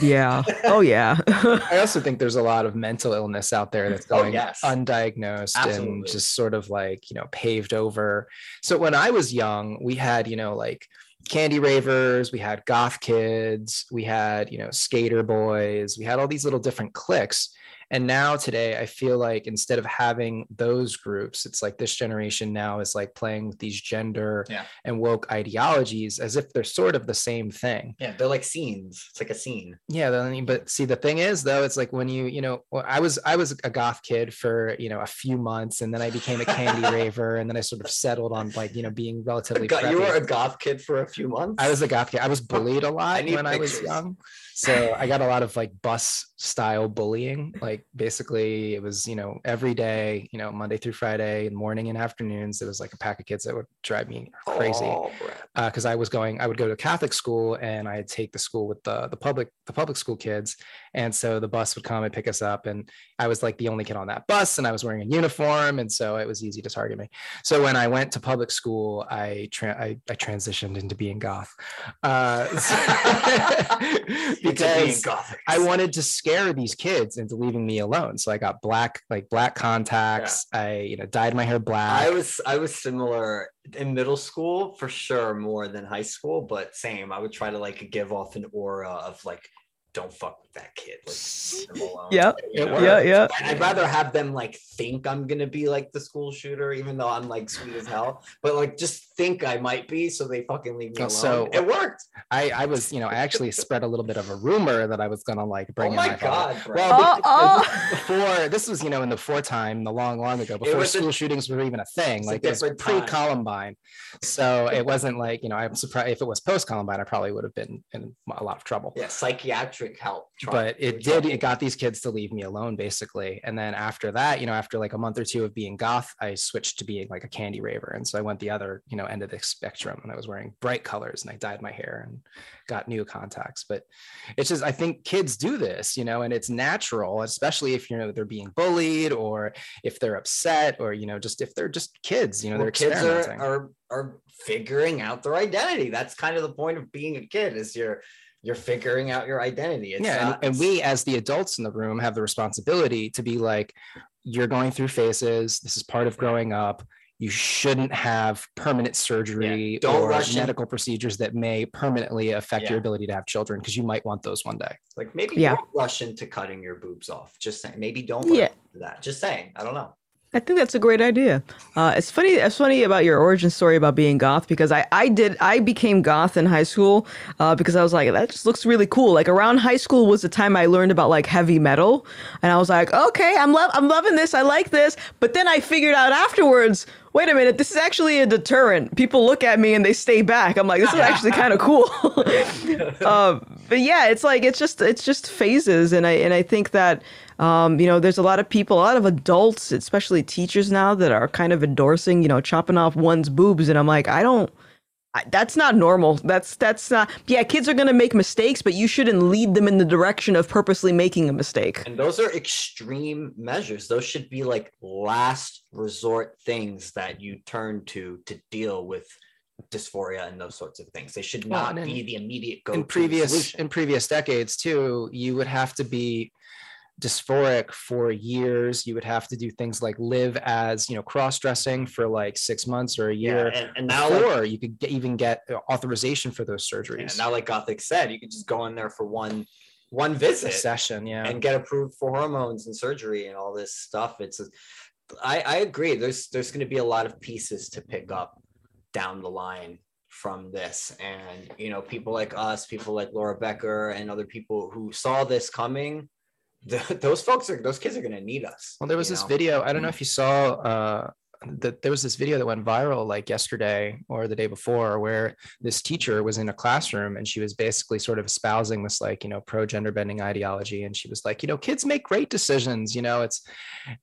yeah. Oh yeah. I also think there's a lot of mental illness out there that's Oh, going yes. undiagnosed and just sort of like, you know, paved over. So when I was young, we had, you know, like candy ravers, we had goth kids, we had, you know, skater boys, we had all these little different cliques. And now today i feel like instead of having those groups it's like this generation now is like playing with these gender Yeah. and woke ideologies as if they're sort of the same thing Yeah, they're like scenes. It's like a scene. yeah but see the thing is though it's like when you you know i was i was a goth kid for you know a few months and then i became a candy raver and then i sort of settled on like you know being relatively God, you were a goth kid for a few months. I was a goth kid. I was bullied a lot need when I was young. So I got a lot of like bus style bullying. Like basically it was, you know, every day, you know, Monday through Friday, morning and afternoons, there was like a pack of kids that would drive me crazy. Oh, Brett. because I was going, I would go to Catholic school and I'd take the school with the the public the public school kids, and so the bus would come and pick us up, and I was like the only kid on that bus, and I was wearing a uniform, and so it was easy to target me. So when I went to public school, I tra- I, I transitioned into being goth, uh, being because gothic. I wanted to scare these kids into leaving me alone. So I got black like black contacts. I you know dyed my hair black. I was I was similar in middle school for sure more than high school, but same. I would try to like give off an aura of like, don't fuck with that kid. Like, leave alone. Yep. You It know? worked. Yeah, yeah. And I'd rather have them like think I'm gonna be like the school shooter, even though I'm like sweet as hell. But like just think I might be, so they fucking leave me alone. so- it worked. I, I was, you know, I actually spread a little bit of a rumor that I was gonna like bring oh in my my god, bro. Well, Oh, because before this was, you know, in the before time, the long, long ago, before was a- school shootings were even a thing. It's a Like it was pre-Columbine, so it wasn't like you know. I'm surprised if it was post-Columbine, I probably would have been in a lot of trouble. yeah, psychiatric help. But it did. It got these kids to leave me alone, basically. And then after that, you know, after like a month or two of being goth, I switched to being like a candy raver, and so I went the other, you know, end of the spectrum, and I was wearing bright colors, and I dyed my hair and got new contacts. But it's just, I think kids do this, you know, and it's natural, especially if you know they're being bullied or if they're upset or you know, just if they're just kids, you know, well, they're kids are, are are figuring out their identity. That's kind of the point of being a kid is you're you're figuring out your identity. It's yeah, not- and, and we as the adults in the room have the responsibility to be like, you're going through phases. This is part of growing up. You shouldn't have permanent surgery don't or rush in. medical procedures that may permanently affect Yeah. your ability to have children because you might want those one day. like maybe Yeah. don't rush into cutting your boobs off. Just saying. Maybe don't Yeah. rush into that. Just saying. I don't know. I think that's a great idea. Uh, it's funny. It's funny about your origin story about being goth because I, I did I became goth in high school uh, because I was like that just looks really cool. Like around high school was the time I learned about like heavy metal, and I was like, okay, I'm love I'm loving this. I like this. But then I figured out afterwards. Wait a minute, this is actually a deterrent. People look at me and they stay back. I'm like, this is actually kind of cool. um, but yeah, it's like it's just it's just phases, and I and I think that um, you know there's a lot of people, a lot of adults, especially teachers now that are kind of endorsing you know chopping off one's boobs, and I'm like, I don't. I, that's not normal. That's that's not. Yeah, kids are gonna make mistakes, but you shouldn't lead them in the direction of purposely making a mistake. And those are extreme measures. Those should be like last resort things that you turn to to deal with dysphoria and those sorts of things. They should Well, not be the immediate go in previous in previous decades too, you would have to be dysphoric for years. You would have to do things like live as you know cross-dressing for like six months or a yeah, year. and, and now like, you could get, even get uh, authorization for those yeah, surgeries. now like Gothix said, you could just go in there for one one visit session, yeah. and get approved for hormones and surgery and all this stuff. It's a, I, I agree. There's there's going to be a lot of pieces to pick up down the line from this, and you know, people like us, people like Laura Becker, and other people who saw this coming. Those folks are those kids are going to need us. Well, there was this know? video. I don't know if you saw uh, that there was this video that went viral like yesterday or the day before, where this teacher was in a classroom and she was basically sort of espousing this like you know pro gender bending ideology, and she was like, you know, kids make great decisions. You know, it's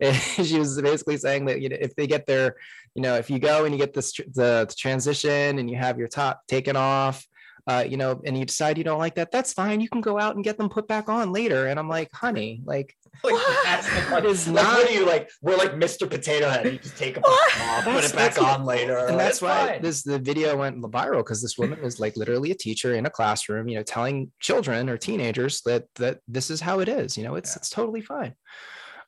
she was basically saying that you know if they get their, you know, if you go and you get this the, the transition and you have your top taken off. Uh, you know, and you decide you don't like that, that's fine. You can go out and get them put back on later. And I'm like, honey, like Like, that's the That is like, not- what are you like? We're like Mr. Potato Head. You just take them What? off, put it back on later. and Like, that's it's why fine. this the video went viral because this woman was like literally a teacher in a classroom you know telling children or teenagers that that this is how it is you know it's Yeah. it's totally fine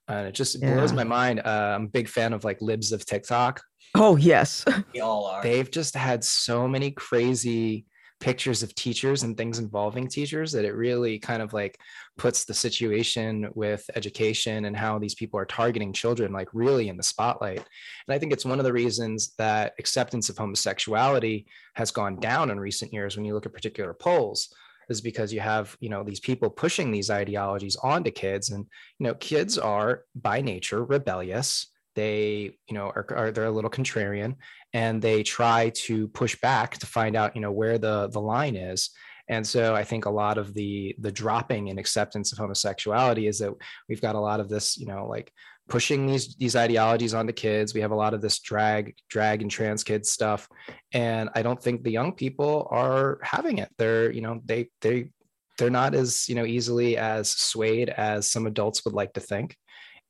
and it just blows my mind uh, i'm a big fan of like libs of tiktok Oh yes, we all are. they've just had so many crazy pictures of teachers and things involving teachers that it really kind of like puts the situation with education and how these people are targeting children like really in the spotlight. And i think it's one of the reasons that acceptance of homosexuality has gone down in recent years when you look at particular polls is because you have you know these people pushing these ideologies onto kids. And you know kids are by nature rebellious they you know are, are, they're a little contrarian and they try to push back to find out you know where the the line is. And so i think a lot of the the dropping in acceptance of homosexuality is that we've got a lot of this you know like pushing these these ideologies onto kids. We have a lot of this drag drag and trans kids stuff. And i don't think the young people are having it. They're you know they they they're not as you know easily as swayed as some adults would like to think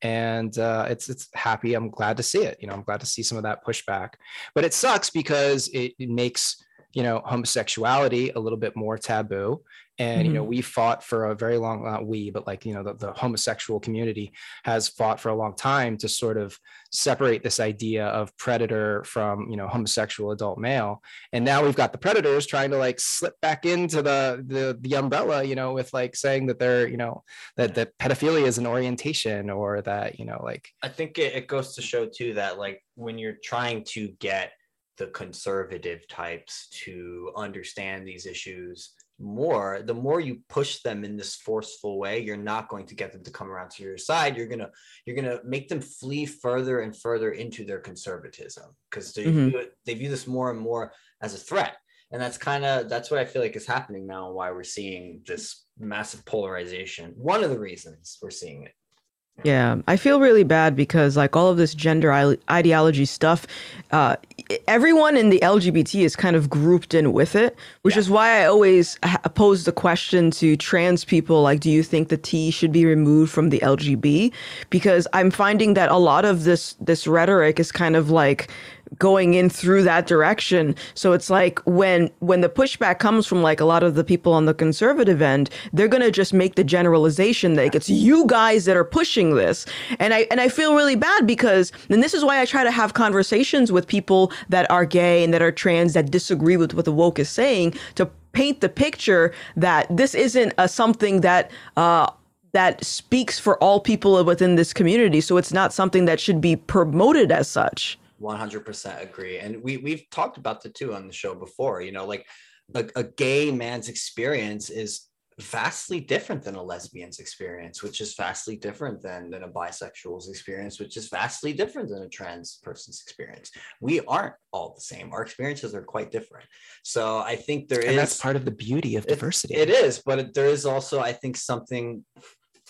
and uh, it's it's happy. I'm glad to see it. You know, I'm glad to see some of that pushback. But it sucks because it, it makes you know homosexuality a little bit more taboo and mm-hmm. you know mm-hmm. we fought for a very long not we but like you know the, the, homosexual community has fought for a long time to sort of separate this idea of predator from you know homosexual adult male and now we've got the predators trying to like slip back into the the, the umbrella you know with like saying that they're you know that that pedophilia is an orientation or that you know like i think it, it goes to show too that like when you're trying to get the conservative types to understand these issues more the more you push them in this forceful way you're not going to get them to come around to your side. You're going to you're to make them flee further and further into their conservatism because they, mm-hmm. view they view this more and more as a threat. And that's kind of that's what i feel like is happening now and why we're seeing this massive polarization. One of the reasons we're seeing it yeah, I feel really bad because like all of this gender ideology stuff, uh, everyone in the LGBT is kind of grouped in with it, which yeah. is why I always pose the question to trans people like, do you think the T should be removed from the LGB? Because I'm finding that a lot of this this rhetoric is kind of like going in through that direction. So it's like when when the pushback comes from like a lot of the people on the conservative end, they're gonna just make the generalization that it's you guys that are pushing this. And I and I feel really bad because and this is why I try to have conversations with people that are gay and that are trans that disagree with what the woke is saying to paint the picture that this isn't a something that uh, that speaks for all people within this community. So it's not something that should be promoted as such. 100% agree. And we we've talked about the two on the show before you know like a, a gay man's experience is vastly different than a lesbian's experience which is vastly different than, than a bisexual's experience which is vastly different than a trans person's experience. We aren't all the same. Our experiences are quite different. So i think there and is, that's part of the beauty of diversity. it, it is but there is also i think something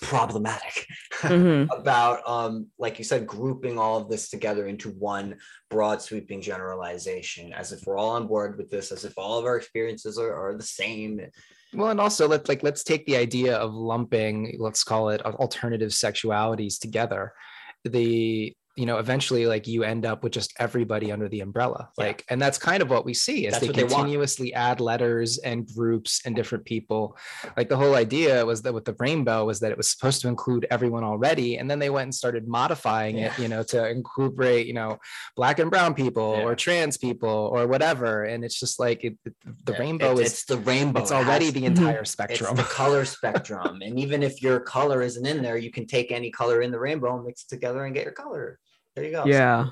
problematic mm-hmm. about um, like you said grouping all of this together into one broad sweeping generalization as if we're all on board with this as if all of our experiences are, are the same well and also let's like let's take the idea of lumping let's call it alternative sexualities together the you know eventually like you end up with just everybody under the umbrella. Yeah. like and that's kind of what we see is that's they continuously they add letters and groups and different people. Like the whole idea was that with the rainbow was that it was supposed to include everyone already and then they went and started modifying yeah. it you know to incorporate you know black and brown people yeah. or trans people or whatever. And it's just like it, it, the rainbow it, is it's the rainbow. it's already the entire spectrum. it's the color spectrum. And even if your color isn't in there you can take any color in the rainbow and mix it together and get your color there you go. Yeah.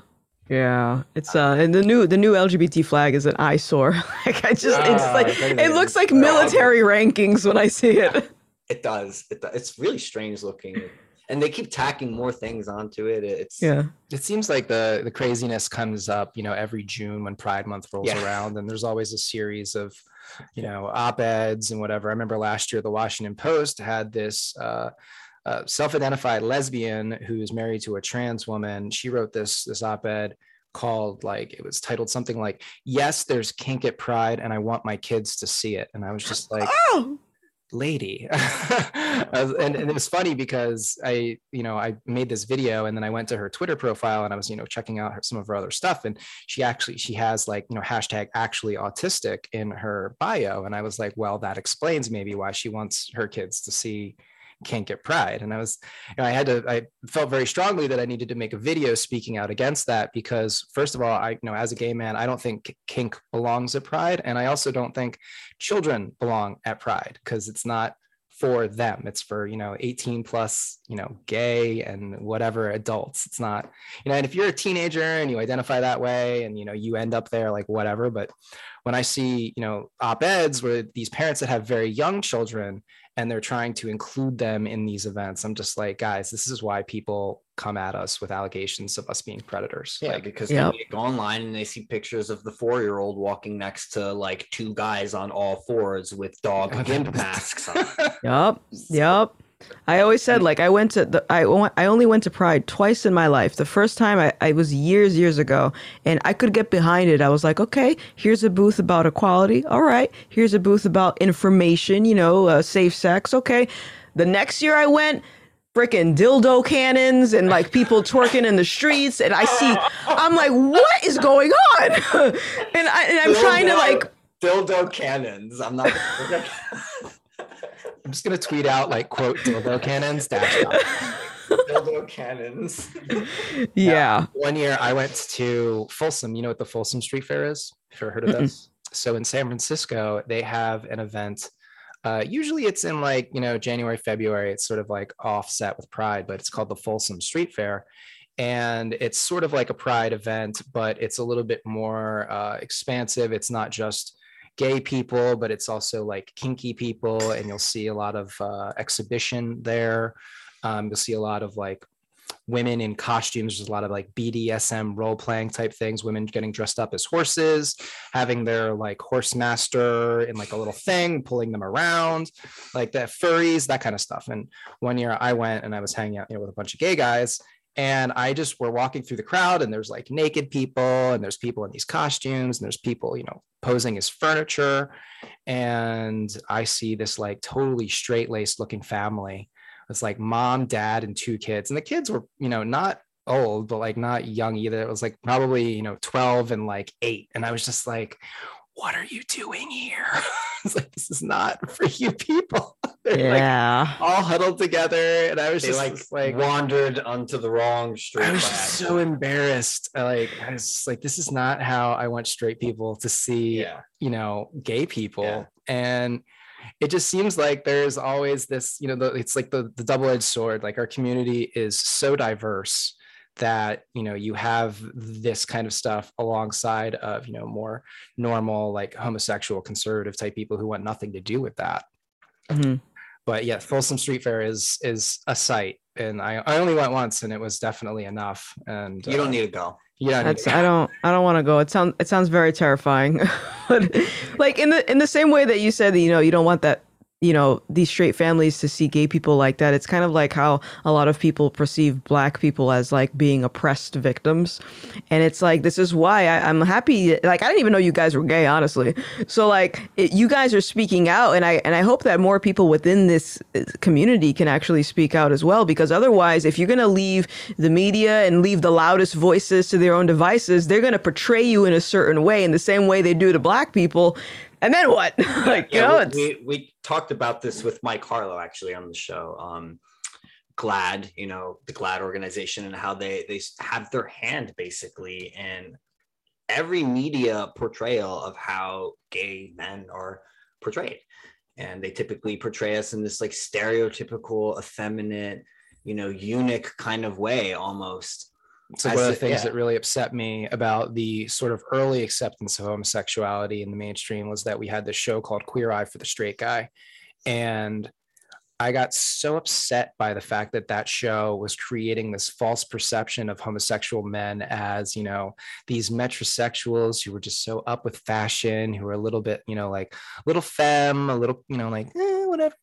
Yeah, it's uh, and the new the new LGBT flag is an eyesore. like I just, it's ah, like it looks like military rankings when I see it. It does. It It's really strange looking, and they keep tacking more things onto it. It's yeah. It seems like the the craziness comes up, you know, every June when Pride Month rolls yeah. around, and there's always a series of, you know, op eds and whatever. I remember last year the Washington Post had this. Uh, uh, self-identified lesbian who's married to a trans woman. She wrote this this op-ed called like it was titled something like "Yes, there's kink at Pride, and I want my kids to see it." And I was just like. Oh! lady and, and, it was funny because i you know i made this video and then i went to her twitter profile and i was you know checking out her, some of her other stuff and she actually she has like you know hashtag actually autistic in her bio and i was like well that explains maybe why she wants her kids to see kink get Pride. And I was, you know, I had to, I felt very strongly that I needed to make a video speaking out against that because, first of all, I, you know, as a gay man, I don't think kink belongs at Pride. And I also don't think children belong at Pride because it's not for them. It's for, you know, 18 plus, you know, gay and whatever adults. It's not, you know, and if you're a teenager and you identify that way and, you know, you end up there like whatever. But when I see, you know, op eds where these parents that have very young children and they're trying to include them in these events. I'm just like, guys, this is why people come at us with allegations of us being predators. Yeah, like, because Yep. they go online and they see pictures of the four year old walking next to like two guys on all fours with dog gimp masks on. Yep. Yup. I always said like I went to the I I only went to Pride twice in my life. The first time I, I was years years ago, and I could get behind it. I was like, okay, here's a booth about equality. All right, here's a booth about information. You know, uh, safe sex. Okay. The next year I went, freaking dildo cannons and like people twerking in the streets, and I see, I'm like, what is going on? and I and I'm trying to like. dildo cannons. I'm not. I'm just gonna tweet out like quote dildo cannons dash dot. dildo cannons. Yeah. One year I went to Folsom. You know what the Folsom Street Fair is? Have you ever heard of this? So in San Francisco, they have an event. Uh, usually it's in like, you know, January, February. It's sort of like offset with Pride, but it's called the Folsom Street Fair. And it's sort of like a Pride event, but it's a little bit more uh, expansive. It's not just gay people, but it's also like kinky people. And you'll see a lot of uh, exhibition there. Um, you'll see a lot of like women in costumes. There's a lot of like BDSM role playing type things, women getting dressed up as horses, having their like horse master in like a little thing, pulling them around, like the furries, that kind of stuff. And one year I went and I was hanging out, you know, with a bunch of gay guys. And I just were walking through the crowd, and there's like naked people, and there's people in these costumes, and there's people, you know, posing as furniture. And I see this like totally straight laced looking family it's like mom, dad, and two kids. And the kids were, you know, not old, but like not young either. It was like probably, you know, 12 and like eight. And I was just like, what are you doing here? it's like, this is not for you people. They're like Yeah. all huddled together. And I was They just like, like, like wandered onto the wrong street. I was just so embarrassed. I like, I was just like, this is not how I want straight people to see Yeah. you know gay people Yeah. and it just seems like there's always this you know the, it's like the, the double-edged sword like our community is so diverse that you know you have this kind of stuff alongside of you know more normal like homosexual conservative type people who want nothing to do with that Mhm. But yeah folsom street fair is is a sight, and i, I only went once and it was definitely enough and You don't uh, need to go. yeah That's I don't I don't want to go. It sounds it sounds very terrifying. but like in the in the same way that you said that you know you don't want that you know these straight families to see gay people like that. It's kind of like how a lot of people perceive black people as like being oppressed victims, and it's like this is why I, I'm happy. Like I didn't even know you guys were gay, honestly. So like it, you guys are speaking out, and I and I hope that more people within this uh, community can actually speak out as well. Because otherwise, if you're gonna leave the media and leave the loudest voices to their own devices, they're gonna portray you in a certain way, in the same way they do to black people. And then what? like you know, Yeah, it's we, we, we talked about this with Mike Harlow actually on the show. Um, GLAAD, you know, the GLAAD organization and how they they have their hand basically in every media portrayal of how gay men are portrayed. And they typically portray us in this like stereotypical, effeminate, you know, eunuch kind of way almost. So I one of the things yeah. that really upset me about the sort of early acceptance of homosexuality in the mainstream was that we had this show called Queer Eye for the Straight Guy, and I got so upset by the fact that that show was creating this false perception of homosexual men as, you know, these metrosexuals who were just so up with fashion, who were a little bit, you know, like little femme, a little, you know, like eh, whatever.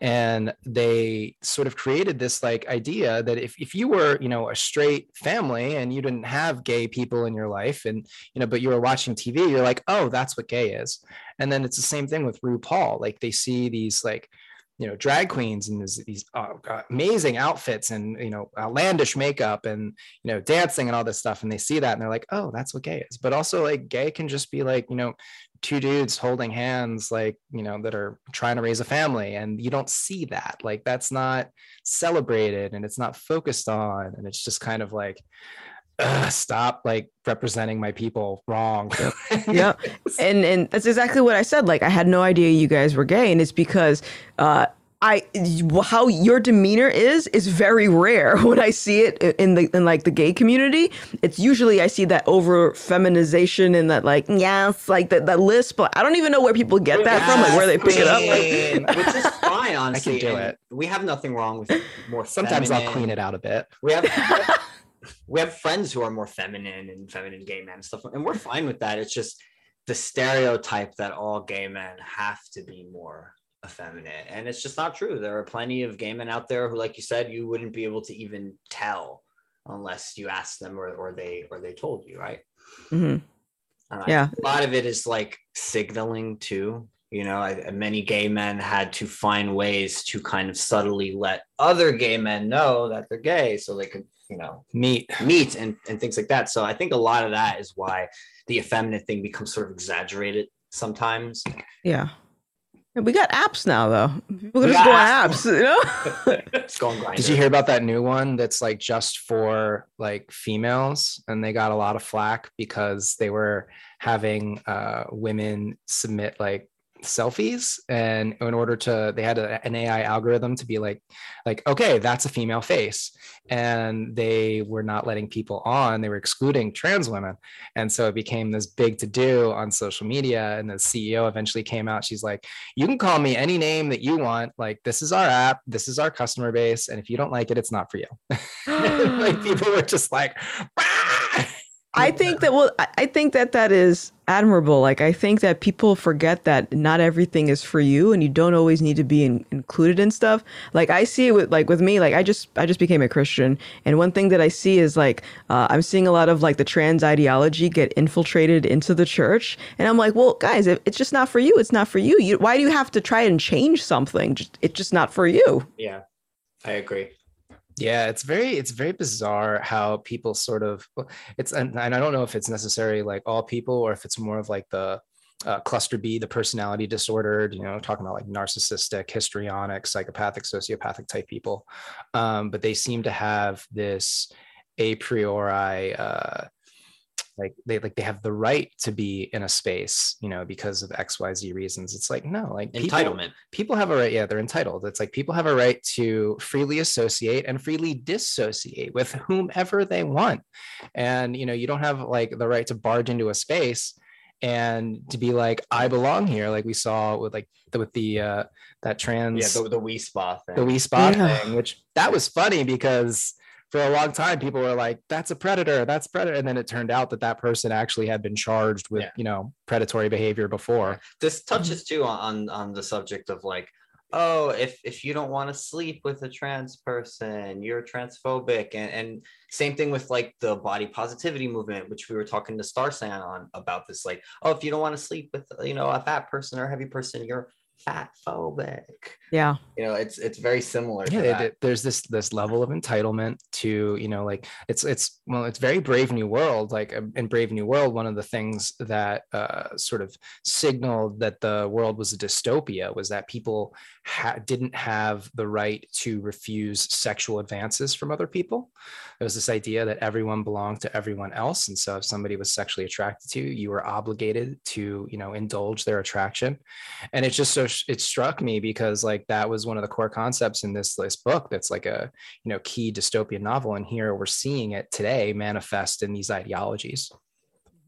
And they sort of created this like idea that if, if you were, you know, a straight family and you didn't have gay people in your life and, you know, but you were watching TV, you're like, oh, that's what gay is. And then it's the same thing with RuPaul. Like they see these like, you know drag queens and these, these uh, amazing outfits and you know outlandish makeup and you know dancing and all this stuff. And they see that and they're like oh that's what gay is. But also like gay can just be like you know two dudes holding hands like you know that are trying to raise a family. And you don't see that. Like that's not celebrated and it's not focused on. And it's just kind of like stop like representing my people wrong yeah and and that's exactly what i said like i had no idea you guys were gay and it's because uh I how your demeanor is is very rare when I see it in the in like the gay community. It's usually I see that over feminization and that like yes, like that that lisp. But I don't even know where people get that from, like where they pick it up. Which is fine, honestly. I can do it. We have nothing wrong with more. Sometimes feminine. I'll clean it out a bit. We have. We have friends who are more feminine and feminine gay men and stuff, and we're fine with that. It's just the stereotype that all gay men have to be more effeminate and it's just not true there are plenty of gay men out there who like you said you wouldn't be able to even tell unless you asked them or, or they or they told you right mm-hmm. yeah a lot of it is like signaling too you know I, many gay men had to find ways to kind of subtly let other gay men know that they're gay so they could you know meat. meet and, and things like that. So i think a lot of that is why the effeminate thing becomes sort of exaggerated sometimes. Yeah. We got apps now, though. People can just go on apps, you know. it's going Did you hear about that new one that's like just for like females, and they got a lot of flack because they were having uh, women submit like selfies and in order to they had a, an ai algorithm to be like like okay that's a female face. And they were not letting people on. They were excluding trans women. And so it became this big to do on social media. And the ceo eventually came out. She's like you can call me any name that you want. Like this is our app. This is our customer base. And if you don't like it it's not for you. Like people were just like I think that well, I think that that is admirable. Like I think that people forget that not everything is for you, and you don't always need to be in, included in stuff. Like I see it with like with me. Like I just I just became a Christian, and one thing that I see is like uh, I'm seeing a lot of like the trans ideology get infiltrated into the church, and I'm like, well, guys, if it's just not for you, it's not for you. You why do you have to try and change something? Just, it's just not for you. Yeah, I agree yeah it's very it's very bizarre how people sort of it's and, and i don't know if it's necessarily like all people or if it's more of like the uh, cluster b the personality disordered you know talking about like narcissistic histrionic psychopathic sociopathic type people. Um, but they seem to have this a priori uh, like they like they have the right to be in a space you know because of xyz reasons. It's like no like entitlement. people, people have a right yeah they're entitled. It's like people have a right to freely associate and freely dissociate with whomever they want. And you know you don't have like the right to barge into a space and to be like i belong here like we saw with like the, with the uh that trans yeah the, the Wi Spa thing. The Wi Spa yeah. thing which that was funny because for a long time people were like that's a predator that's predator and then it turned out that that person actually had been charged with yeah. you know predatory behavior before this um, touches too on on the subject of like oh if if you don't want to sleep with a trans person you're transphobic and and same thing with like the body positivity movement which we were talking to starsan on about this like oh if you don't want to sleep with you know a fat person or a heavy person you're fat phobic. Yeah. You know, it's it's very similar. Yeah, it, there's this this level of entitlement to, you know, like it's it's well, it's very Brave New World. Like um, in Brave New World, one of the things that uh, sort of signaled that the world was a dystopia was that people ha- didn't have the right to refuse sexual advances from other people. There was this idea that everyone belonged to everyone else, and so if somebody was sexually attracted to you, you were obligated to, you know, indulge their attraction. And it's just so it struck me because like that was one of the core concepts in this this book. That's like a you know key dystopian novel, and here we're seeing it today manifest in these ideologies.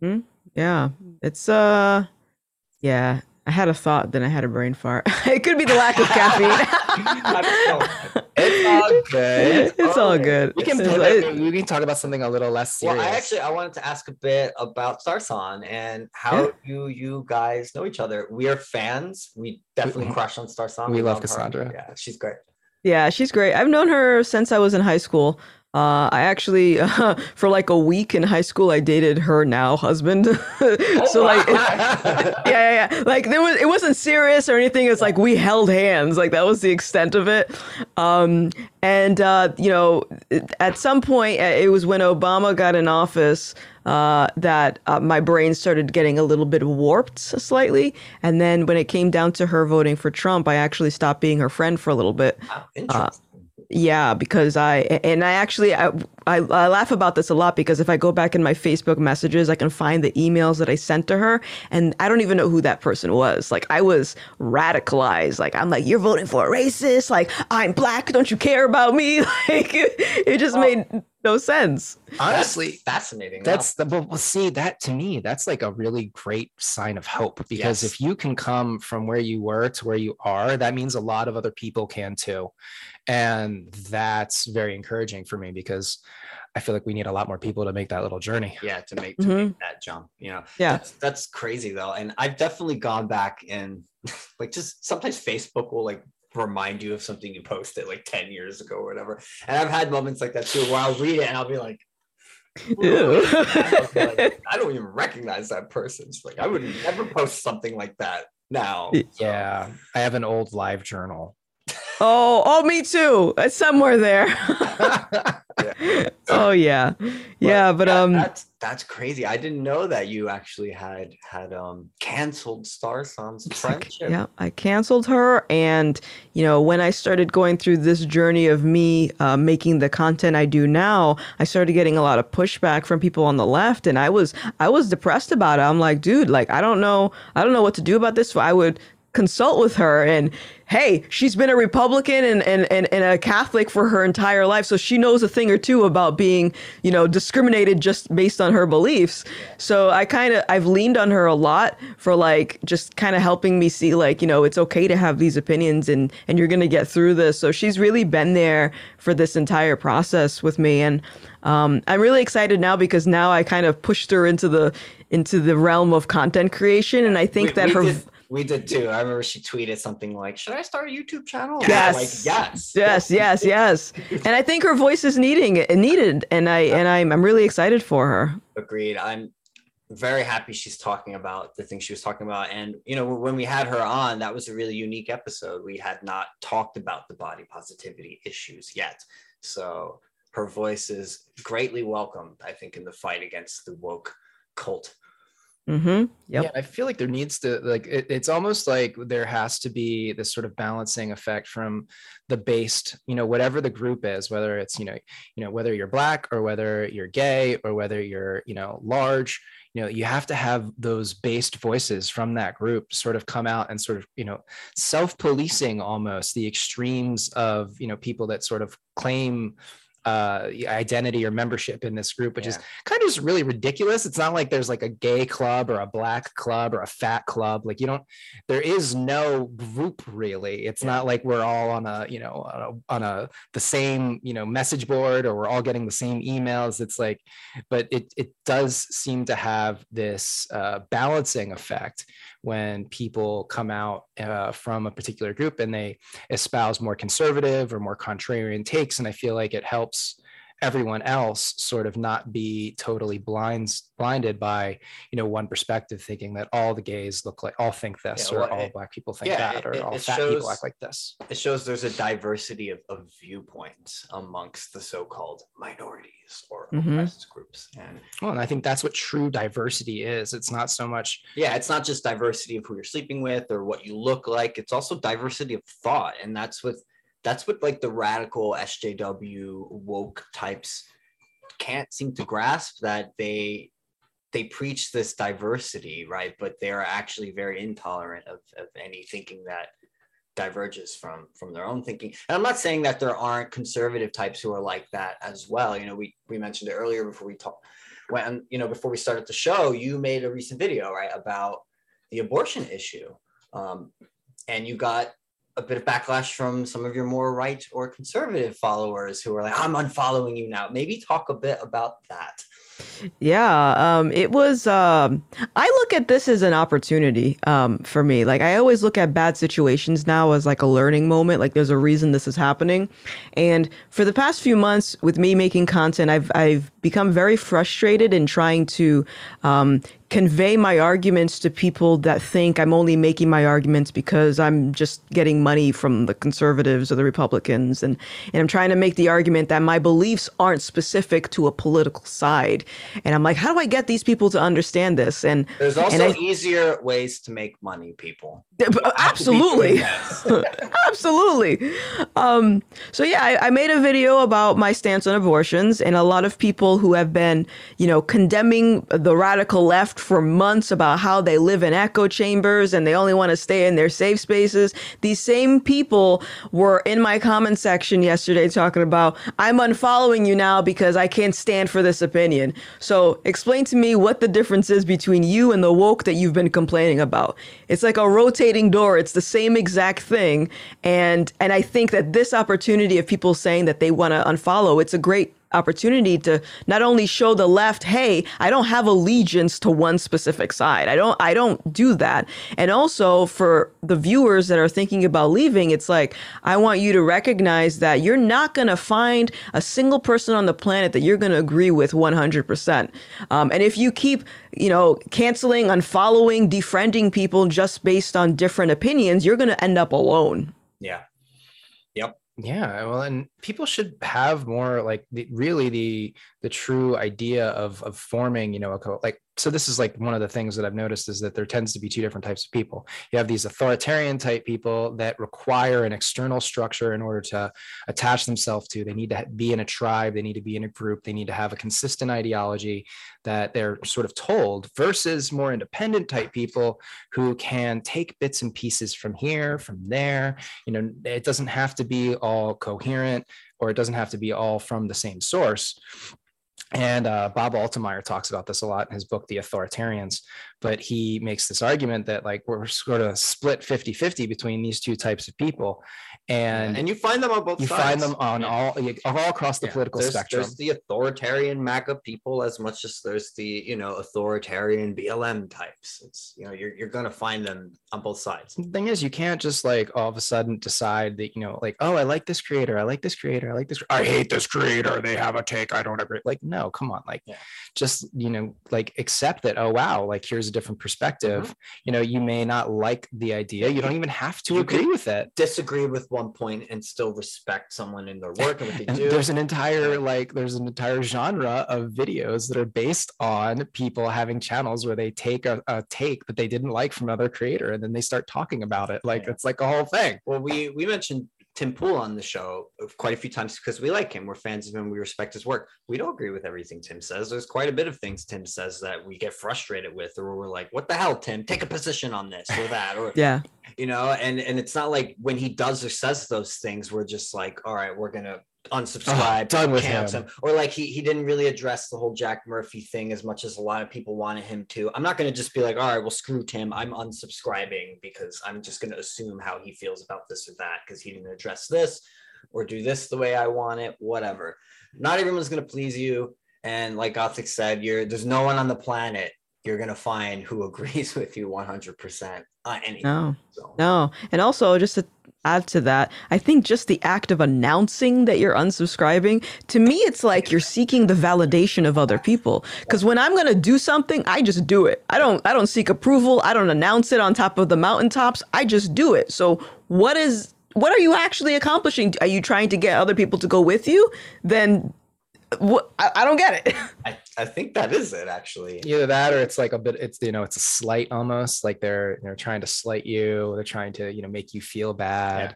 Mm-hmm. Yeah, it's uh, yeah, I had a thought, then I had a brain fart. it could be the lack of caffeine. it's all good. It's all good. We can pivot. we can talk about something a little less serious. Well, I actually I wanted to ask a bit about Starsan and how yeah. you you guys know each other. We are fans. We definitely crush on Starsan. We, we love, love Cassandra. Yeah, she's great. Yeah, she's great. I've known her since I was in high school. Uh, I actually, uh, for like a week in high school, I dated her now husband. so like, yeah, yeah, yeah. Like there was, it wasn't serious or anything. It's like we held hands. Like that was the extent of it. Um, and uh, you know, at some point, uh, it was when Obama got in office. Uh, that uh, my brain started getting a little bit warped slightly. And then when it came down to her voting for Trump, I actually stopped being her friend for a little bit. Wow, interesting. Yeah, because I and I actually I, I, I laugh about this a lot because if I go back in my Facebook messages, I can find the emails that I sent to her, and I don't even know who that person was. Like I was radicalized. Like I'm like, you're voting for a racist. Like I'm black. Don't you care about me? Like it, it just made no sense. Honestly, That's fascinating. That's the but well, see that to me, that's like a really great sign of hope because Yes. if you can come from where you were to where you are, that means a lot of other people can too. And that's very encouraging for me because I feel like we need a lot more people to make that little journey. yeah to make to Mhm. make that jump you know Yeah. that's, that's crazy though and i've definitely gone back and like just sometimes facebook will like remind you of something you posted like 10 years ago or whatever and i've had moments like that too where i'll read it and i'll be like Ew. I'll like, i don't even recognize that person it's like i would never post something like that now So, Yeah. I have an old live journal. Oh, oh, me too. It's somewhere there. oh yeah, yeah. But yeah, um, that's that's crazy i didn't know that you actually had had um canceled Starsan's friendship Yeah, I canceled her. And, you know, when I started going through this journey of me uh, making the content I do now, I started getting a lot of pushback from people on the left. And I was, I was depressed about it. I'm like, dude, like, I don't know, I don't know what to do about this. So I would consult with her and hey she's been a republican and, and, and, and a catholic for her entire life so she knows a thing or two about being you know discriminated just based on her beliefs. So i kind of i've leaned on her a lot for like just kind of helping me see like you know it's okay to have these opinions and and you're gonna get through this. So she's really been there for this entire process with me. And um, i'm really excited now because now i kind of pushed her into the into the realm of content creation. And i think that her did, we did too. I remember she tweeted something like, "Should I start a YouTube channel?" Yes. Like yes, yes yes yes and i think her voice is needing needed and i and i'm, I'm really excited for her Agreed. I'm very happy she's talking about the things she was talking about. And you know, when we had her on, that was a really unique episode. We had not talked about the body positivity issues yet, so her voice is greatly welcomed. I think in the fight against the woke cult. Mm-hmm. Yep. Yeah, I feel like there needs to like it, it's almost like there has to be this sort of balancing effect from the based, you know, whatever the group is, whether it's you know, you know, whether you're black or whether you're gay or whether you're you know large, you know, you have to have those based voices from that group sort of come out and sort of you know self-policing almost the extremes of you know people that sort of claim uh, identity or membership in this group, which is kind of just really ridiculous. It's not like there's like a gay club or a black club or a fat club. Like you don't, there is no group really. It's Yeah. not like we're all on a, you know, on a, on a the same, you know, message board or we're all getting the same emails. It's like, but it it does seem to have this uh, balancing effect when people come out uh, from a particular group and they espouse more conservative or more contrarian takes. And I feel like it helps everyone else sort of not be totally blinds blinded by you know one perspective thinking that all the gays look like all think this Yeah, or well, all it- black people think yeah, that it- or it- all it fat people act like this It shows there's a diversity of, of viewpoints amongst the so-called minorities or Mhm. oppressed groups. And well and i think that's what true diversity is it's not so much yeah, it's not just diversity of who you're sleeping with or what you look like. It's also diversity of thought, and that's what that's what like the radical SJW woke types can't seem to grasp that they they preach this diversity, right? But they are actually very intolerant of, of any thinking that diverges from from their own thinking. And I'm not saying that there aren't conservative types who are like that as well. You know, we we mentioned it earlier before we talked when you know before we started the show, you made a recent video right about the abortion issue, um, and you got a bit of backlash from some of your more right or conservative followers who are like, "I'm unfollowing you now." Maybe talk a bit about that. Yeah, um, it was. Um, I look at this as an opportunity um, for me. Like I always look at bad situations now as like a learning moment. Like there's a reason this is happening, and for the past few months with me making content, I've I've become very frustrated in trying to um, convey my arguments to people that think I'm only making my arguments because I'm just getting money from the conservatives or the Republicans. And and I'm trying to make the argument that my beliefs aren't specific to a political side. And I'm like how do I get these people to understand this? And there's also and I, easier ways to make money people. Absolutely. absolutely. Um, so yeah I, I made a video about my stance on abortions and a lot of people who have been you know condemning the radical left for months about how they live in echo chambers and they only want to stay in their safe spaces. These same people were in my comment section yesterday talking about, I'm unfollowing you now because I can't stand for this opinion. So explain to me what the difference is between you and the woke that you've been complaining about. It's like a rotating door. It's the same exact thing. And and I think that this opportunity of people saying that they want to unfollow, it's a great opportunity to not only show the left hey i don't have allegiance to one specific side. I don't i don't do that. And also for the viewers that are thinking about leaving it's like i want you to recognize that you're not going to find a single person on the planet that you're going to agree with 100% um, and if you keep you know canceling unfollowing defriending people just based on different opinions you're going to end up alone. Yeah yeah, well, and people should have more like the, really the the true idea of of forming, you know, a co- like so this is like one of the things that I've noticed is that there tends to be two different types of people. You have these authoritarian type people that require an external structure in order to attach themselves to. They need to be in a tribe, they need to be in a group, they need to have a consistent ideology that they're sort of told versus more independent type people who can take bits and pieces from here, from there. You know, it doesn't have to be all coherent or it doesn't have to be all from the same source and uh, Bob Altemeyer talks about this a lot in his book, The Authoritarians. But he makes this argument that like we're sort of split 50 50 between these two types of people. And, and you find them on both sides. you sides. find them on all all across the Yeah. political there's, spectrum. There's the authoritarian MAGA people as much as there's the you know authoritarian BLM types. It's you know you're you're gonna find them on both sides. The thing is, you can't just like all of a sudden decide that you know, like, oh, I like this creator, I like this creator, I like this. I hate this creator. They have a take I don't agree. Like, no, come on, like, Yeah. Just you know, like accept that. Oh, wow, like here's a different perspective. Mm-hmm. You know, you may not like the idea. You don't even have to You agree with it. Disagree with one point and still respect someone in their work and what they And do. there's an entire like there's an entire genre of videos that are based on people having channels where they take a, a take that they didn't like from another creator and then they start talking about it like Yeah. it's like a whole thing Well, we we mentioned Tim Pool on the show quite a few times because we like him. We're fans of him. We respect his work. We don't agree with everything Tim says. There's quite a bit of things Tim says that we get frustrated with, or we're like, "What the hell, Tim? Take a position on this or that," or yeah you know. And and it's not like when he does or says those things, we're just like, "All right, we're gonna unsubscribe, done with cancel him. Or like he he didn't really address the whole Jack Murphy thing as much as a lot of people wanted him to. I'm not gonna just be like, "All right, well, screw Tim. I'm unsubscribing because I'm just gonna assume how he feels about this or that because he didn't address this." or do this the way I want it, whatever. Not everyone's gonna please you. And like Gothix said, you're there's no one on the planet you're gonna find who agrees with you 100% on anything. no So No. And also, just to add to that, I think just the act of announcing that you're unsubscribing, to me, it's like you're seeking the validation of other people. Because when I'm going to do something, I just do it. I don't, I don't seek approval. I don't announce it on top of the mountaintops. I just do it. So what is, what are you actually accomplishing? Are you trying to get other people to go with you? Then what, I, I don't get it. I, I think that is it actually. either that or it's like a bit it's you know it's a slight almost like they're they're trying to slight you they're trying to you know make you feel bad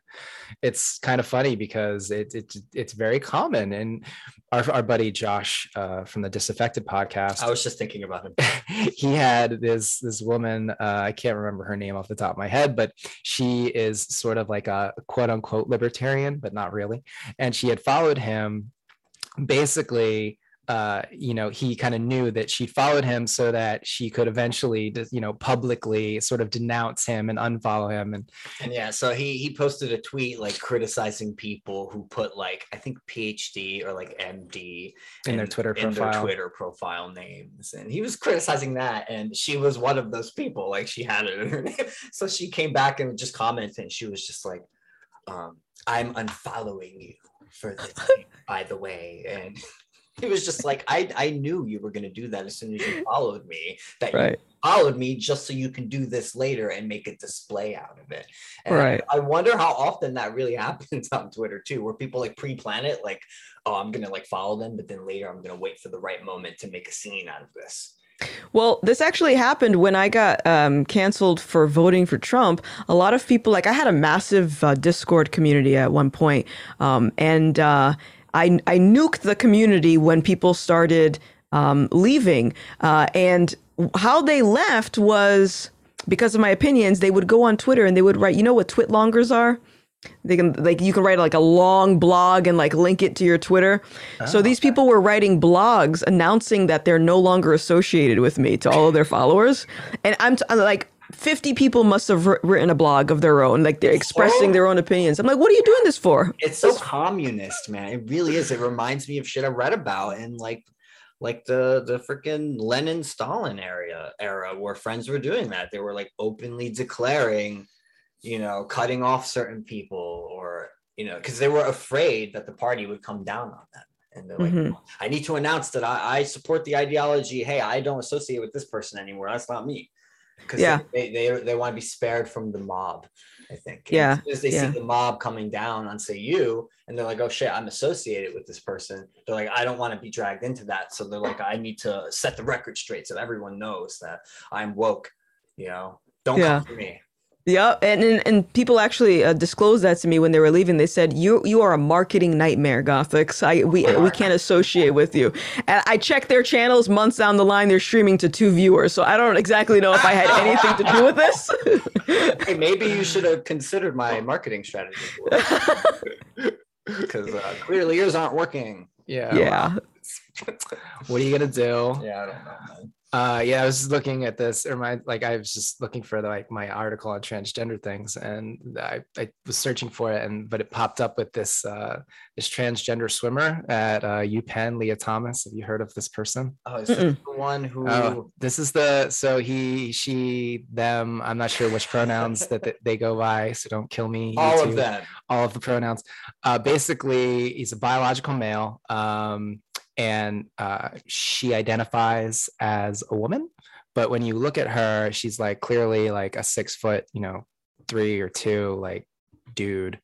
it's kind of funny because it, it it's very common and our, our buddy josh uh, from the disaffected podcast I was just thinking about him. he had this this woman uh, i can't remember her name off the top of my head but she is sort of like a quote unquote libertarian but not really and she had followed him basically uh, you know, he kind of knew that she followed him so that she could eventually, you know, publicly sort of denounce him and unfollow him. And, and yeah, so he he posted a tweet like criticizing people who put like I think PhD or like MD in, in their Twitter in profile. their Twitter profile names, and he was criticizing that, and she was one of those people. Like she had it in her name, so she came back and just commented, and she was just like, um, "I'm unfollowing you." For this, by the way, and he was just like, I, I knew you were going to do that as soon as you followed me, that right. you followed me just so you can do this later and make a display out of it. And right. I, I wonder how often that really happens on Twitter too, where people like pre-plan it, like, oh, I'm going to like follow them, but then later I'm going to wait for the right moment to make a scene out of this. Well, this actually happened when I got um, canceled for voting for Trump. A lot of people, like, I had a massive uh, Discord community at one point, um, and uh, I, I nuked the community when people started um, leaving. Uh, and how they left was because of my opinions. They would go on Twitter and they would write, you know what twitlongers are? They can like you can write like a long blog and like link it to your Twitter. Oh, so these people were writing blogs announcing that they're no longer associated with me to all of their followers. And I'm, t- I'm like 50 people must have written a blog of their own like they're expressing their own opinions. I'm like what are you doing this for? It's so communist man. It really is. It reminds me of shit i read about and like like the the freaking lenin stalin area era where friends were doing that. They were like openly declaring you know cutting off certain people or you know because they were afraid that the party would come down on them and they're like mm-hmm. i need to announce that I, I support the ideology hey i don't associate with this person anymore that's not me because yeah. they, they, they want to be spared from the mob. I think. Yeah. As they yeah. see the mob coming down on say you, and they're like, oh shit, I'm associated with this person. They're like, I don't want to be dragged into that. So they're like, I need to set the record straight so everyone knows that I'm woke. You know, don't yeah. come for me. Yeah, and, and and people actually uh, disclosed that to me when they were leaving. They said, "You you are a marketing nightmare, Gothix. I we we can't associate with you." And I checked their channels months down the line; they're streaming to two viewers, so I don't exactly know if I had anything to do with this. hey, maybe you should have considered my marketing strategy because uh, clearly yours aren't working. Yeah. Yeah. what are you gonna do? Yeah, I don't know. Man. Uh, yeah, I was looking at this, or my like I was just looking for the, like my article on transgender things, and I, I was searching for it, and but it popped up with this uh, this transgender swimmer at uh, UPenn, Lia Thomas. Have you heard of this person? Oh, is this the one who? Oh, this is the so he, she, them. I'm not sure which pronouns that they go by, so don't kill me. All of them. All of the pronouns. Uh, basically, he's a biological male. Um, and uh, she identifies as a woman. But when you look at her she's like clearly like a six foot you know three or two like dude.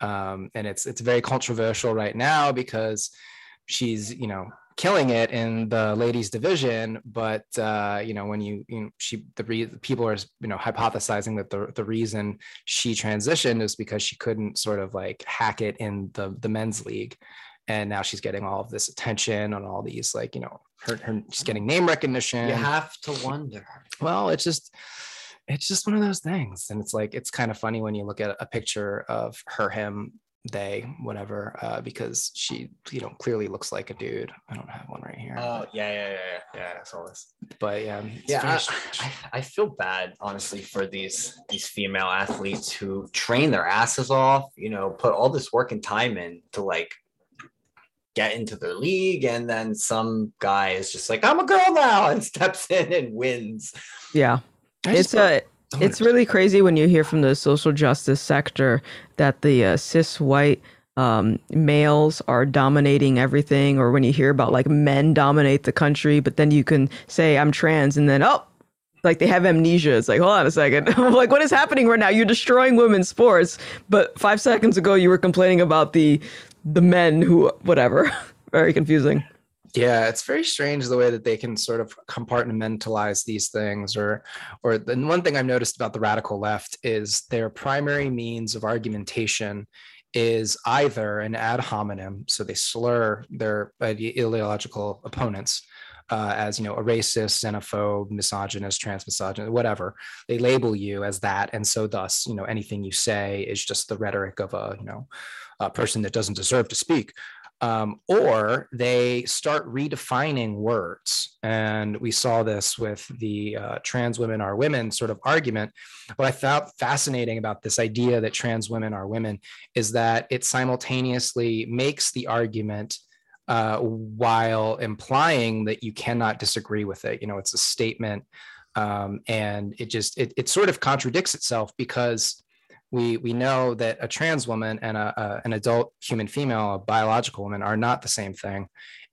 Um, and it's it's very controversial right now because she's you know killing it in the ladies division. But uh, you know when you, you know, she the re- people are you know hypothesizing that the, the reason she transitioned is because she couldn't sort of like hack it in the the men's league and now she's getting all of this attention on all these like you know her, her she's getting name recognition. you have to wonder. Well it's just it's just one of those things. And it's like it's kind of funny when you look at a picture of her him they whatever uh, because she you know clearly looks like a dude. I don't have one right here. Oh yeah yeah yeah yeah. Yeah i saw this. But yeah yeah I, I, feel bad honestly for these these female athletes who train their asses off you know put all this work and time in to like get into the league and then some guy is just like i'm a girl now and steps in and wins yeah it's a it's really crazy when you hear from the social justice sector that the uh, cis white um, males are dominating everything or when you hear about like men dominate the country but then you can say i'm trans and then oh like they have amnesia. It's like, hold on a second. like, what is happening right now? You're destroying women's sports, but five seconds ago you were complaining about the the men who whatever. very confusing. Yeah, it's very strange the way that they can sort of compartmentalize these things. Or, or the one thing I've noticed about the radical left is their primary means of argumentation is either an ad hominem, so they slur their ideological opponents, uh, as you know a racist, xenophobe, misogynist, transmisogynist, whatever. They label you as that, and so thus you know anything you say is just the rhetoric of a you know a person that doesn't deserve to speak. um, or they start redefining words. And we saw this with the uh, trans women are women sort of argument. What I found fascinating about this idea that trans women are women is that it simultaneously makes the argument uh, while implying that you cannot disagree with it. You know, it's a statement. Um, and it just it, it sort of contradicts itself because we we know that a trans woman and a, a, an adult human female, a biological woman, are not the same thing.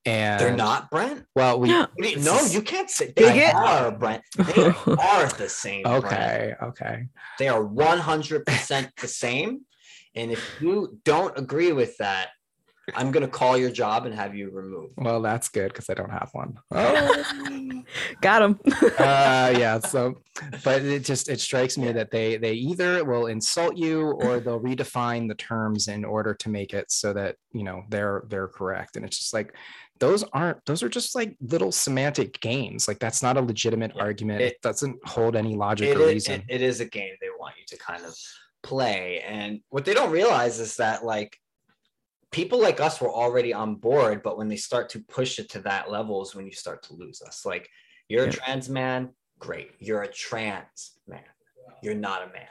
And they're not Brent. Well, we no, you can't say they are Brent. They are the same. Okay, Brent. okay. They are one hundred percent the same. And if you don't agree with that, I'm gonna call your job and have you removed. Well, that's good because I don't have one. Oh. Got him. uh, yeah. So, but it just it strikes me that they they either will insult you or they'll redefine the terms in order to make it so that you know they're they're correct. And it's just like those aren't those are just like little semantic games. Like that's not a legitimate yeah. argument. It, it, doesn't hold any logic or reason. It, it is a game they want you to kind of play, and what they don't realize is that like people like us were already on board, but when they start to push it to that level is when you start to lose us. Like you're yeah. a trans man, great. You're a trans man. You're not a man.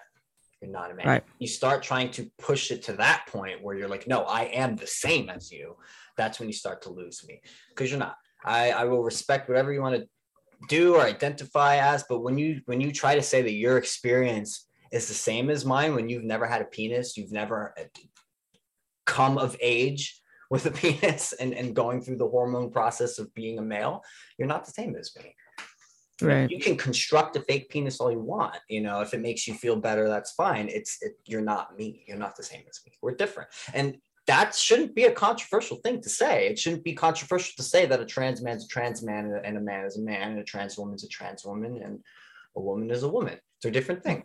You're not a man. Right. You start trying to push it to that point where you're like, no, I am the same as you. That's when you start to lose me because you're not. I, I will respect whatever you want to do or identify as, but when you when you try to say that your experience is the same as mine when you've never had a penis, you've never come of age with a penis and, and going through the hormone process of being a male, you're not the same as me. Right. You can construct a fake penis all you want. You know, if it makes you feel better, that's fine. It's it, you're not me. You're not the same as me. We're different. And that shouldn't be a controversial thing to say. It shouldn't be controversial to say that a trans man's a trans man and a man is a man and a trans woman's a trans woman and a woman is a woman. They're different things.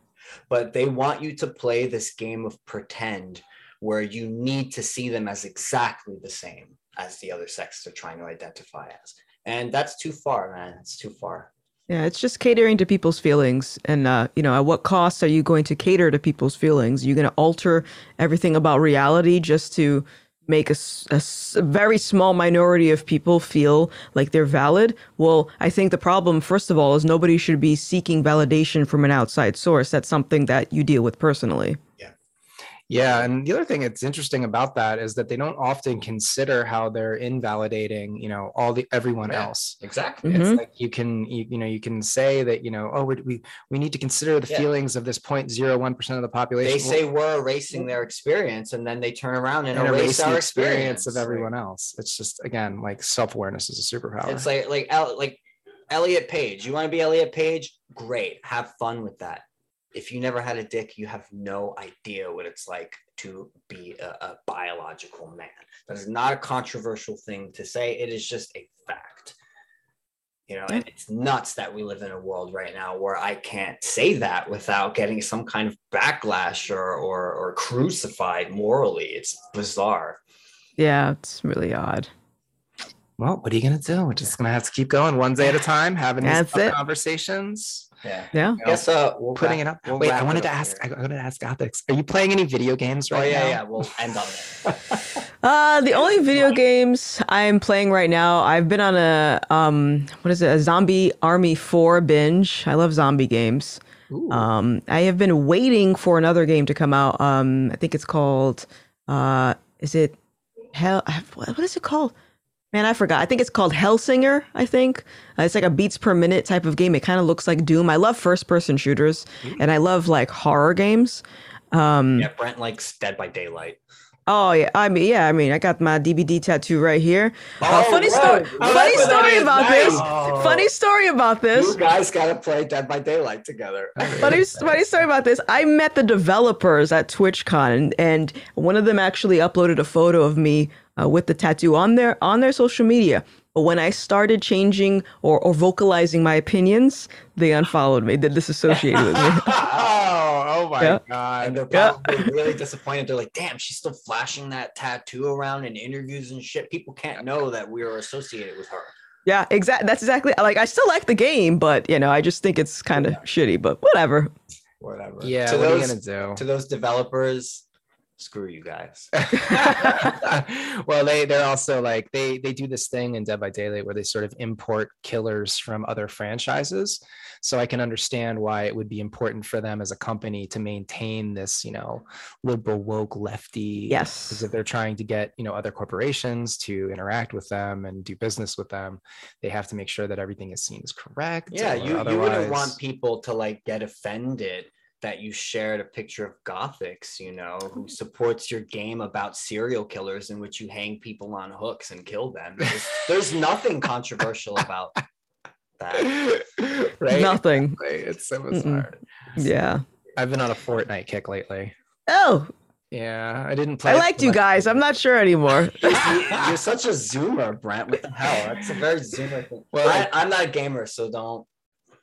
But they want you to play this game of pretend where you need to see them as exactly the same as the other sex they're trying to identify as. And that's too far, man. It's too far. Yeah, it's just catering to people's feelings. And, uh, you know, at what cost are you going to cater to people's feelings? You're you going to alter everything about reality just to make a, a, a, very small minority of people feel like they're valid? Well, I think the problem, first of all, is nobody should be seeking validation from an outside source. That's something that you deal with personally. Yeah, and the other thing that's interesting about that is that they don't often consider how they're invalidating, you know, all the everyone yeah, else. Exactly. It's mm-hmm. like you can, you, you, know, you can say that, you know, oh, we we need to consider the yeah. feelings of this 0.01 percent of the population. They say we're erasing their experience, and then they turn around and, and erase, erase the experience, experience of everyone else. It's just again like self awareness is a superpower. It's like like like Elliot Page. You want to be Elliot Page? Great. Have fun with that if you never had a dick, you have no idea what it's like to be a, a, biological man. That is not a controversial thing to say. It is just a fact. You know, and it's nuts that we live in a world right now where I can't say that without getting some kind of backlash or or, or crucified morally. It's bizarre. Yeah, it's really odd. Well, what are you gonna do? We're just gonna have to keep going one day at a time, having these conversations. Yeah. Yeah. You know, Guess uh, we'll putting it up. We'll Wait, I wanted to ask. Here. I wanted to ask Gothix. Are you playing any video games right oh, yeah, now? Yeah, We'll end on that. uh, the only video games I'm playing right now, I've been on a um, what is it? A Zombie Army Four binge. I love zombie games. Ooh. Um, I have been waiting for another game to come out. Um, I think it's called. Uh, is it hell? What is it called? Man, I forgot. I think it's called Hellsinger, I think. Uh, it's like a beats per minute type of game. It kind of looks like Doom. I love first person shooters mm-hmm. and I love like horror games. Um, yeah, Brent likes Dead by Daylight. Oh yeah, I mean yeah, I mean I got my DBD tattoo right here. Uh, oh, funny story. funny story about nice. this. Oh. Funny story about this. You guys gotta play Dead by Daylight together. funny funny story about this. I met the developers at TwitchCon, and, and one of them actually uploaded a photo of me uh, with the tattoo on their on their social media. But when I started changing or, or vocalizing my opinions, they unfollowed me. They disassociated with me. oh, oh my yeah. god! And they're probably yeah. really disappointed. They're like, "Damn, she's still flashing that tattoo around in interviews and shit. People can't know that we are associated with her." Yeah, exactly. That's exactly like I still like the game, but you know, I just think it's kind of yeah. shitty. But whatever. Whatever. Yeah. To what those, are you gonna do? To those developers, screw you guys. well, they they're also like they they do this thing in Dead by Daylight where they sort of import killers from other franchises. So I can understand why it would be important for them as a company to maintain this, you know, liberal woke lefty. Yes. Because if they're trying to get you know other corporations to interact with them and do business with them, they have to make sure that everything is seen as correct. Yeah, or you, you wouldn't want people to like get offended that you shared a picture of Gothix, you know, who mm-hmm. supports your game about serial killers in which you hang people on hooks and kill them. There's, there's nothing controversial about that. right? Nothing. Right, It's so bizarre. Yeah. I've been on a Fortnite kick lately. Oh, Yeah, I didn't play. I liked you guys. I'm not sure anymore. You're such a zoomer, Brent. What the hell? That's a very zoomer thing. Well, Well, I, I'm not a gamer, so don't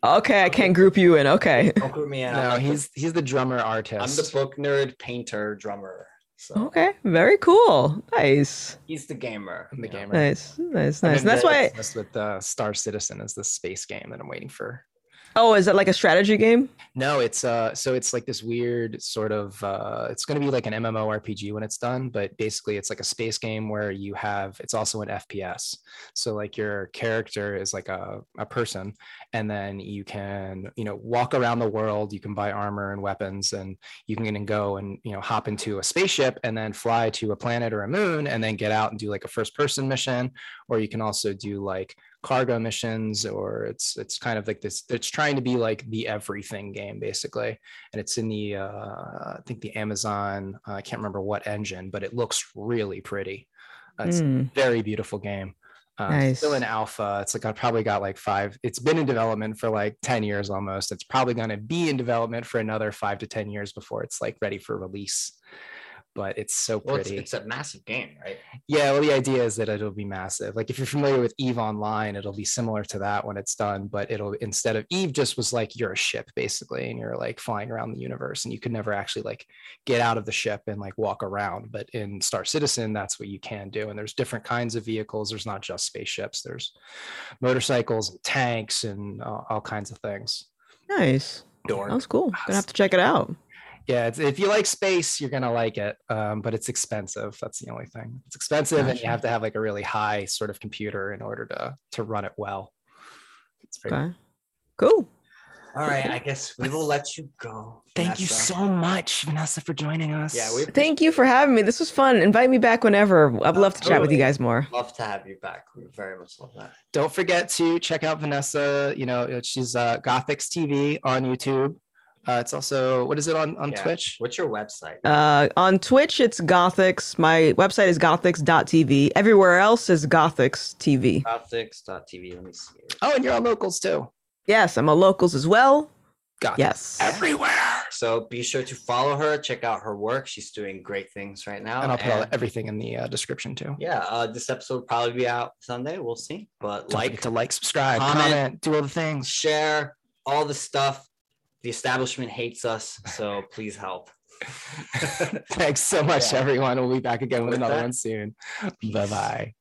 okay, I can't group you in. Okay. don't group me in. No, he's he's the drummer artist. I'm the book nerd, painter, drummer. So Okay. Very cool. Nice. he's the gamer. I'm the you know. gamer. Nice. Nice. Nice. been That's very why. obsessed with uh, Star Citizen is the space game that I'm waiting for. Oh, is it like a strategy game? No, it's uh so it's like this weird sort of uh it's going to be like an MMORPG when it's done, but basically it's like a space game where you have it's also an FPS. So like your character is like a a person and then you can, you know, walk around the world, you can buy armor and weapons and you can go and, you know, hop into a spaceship and then fly to a planet or a moon and then get out and do like a first person mission or you can also do like cargo missions or it's it's kind of like this it's trying to be like the everything game basically. And it's in the uh i think the amazon uh, i can't remember what engine but it looks really pretty. Uh, it's Hmm. a very beautiful game. Uh, it's still in alpha. It's like i've probably got like five it's been in development for like 10 years almost. It's probably going to be in development for another five to 10 years before it's like ready for release but it's so Well, it's, pretty it's a massive game, right? yeah, well, the idea is that it'll be massive. Like if you're familiar with Eve Online, it'll be similar to that when it's done, but it'll instead of Eve just was like you're a ship basically, and you're like flying around the universe, and you could never actually like get out of the ship and like walk around. But in Star Citizen, that's what you can do. And there's different kinds of vehicles. There's not just spaceships. There's motorcycles, and tanks, and uh, all kinds of things. Nice. Dork. That was cool. Gonna have to check it out. Yeah, it's, if you like space, you're gonna like it, um, but it's expensive. That's the only thing. It's expensive, and you have to have like a really high sort of computer in order to to run it well. It's very, Okay. Cool. All right, I guess we will let you go. Thank you so much, Vanessa, for joining us. Yeah, we Thank you for having me. This was fun. Invite me back whenever. I'd love to chat with you guys more. love to have you back. We very much love that. don't forget to check out Vanessa. You know, she's uh, Gothix TV on YouTube. Uh, it's also what is it on on Yeah. Twitch? What's your website? Uh, on Twitch, it's Gothix. My website is gothix.tv. Everywhere else is Gothix TV. Gothix.tv. Let me see. it. Oh, and you're on locals too. Yes, I'm a locals as well. Gothix Yes. everywhere. So be sure to follow her, check out her work. She's doing great things right now. And I'll put and- everything in the uh, description too. yeah, uh, this episode will probably be out Sunday. We'll see. But Don't like, to like, subscribe, comment, comment, do all the things. share all the stuff. The establishment hates us, so please help. Thanks so much, Yeah. everyone. We'll be back again with With another that, one soon. Bye bye.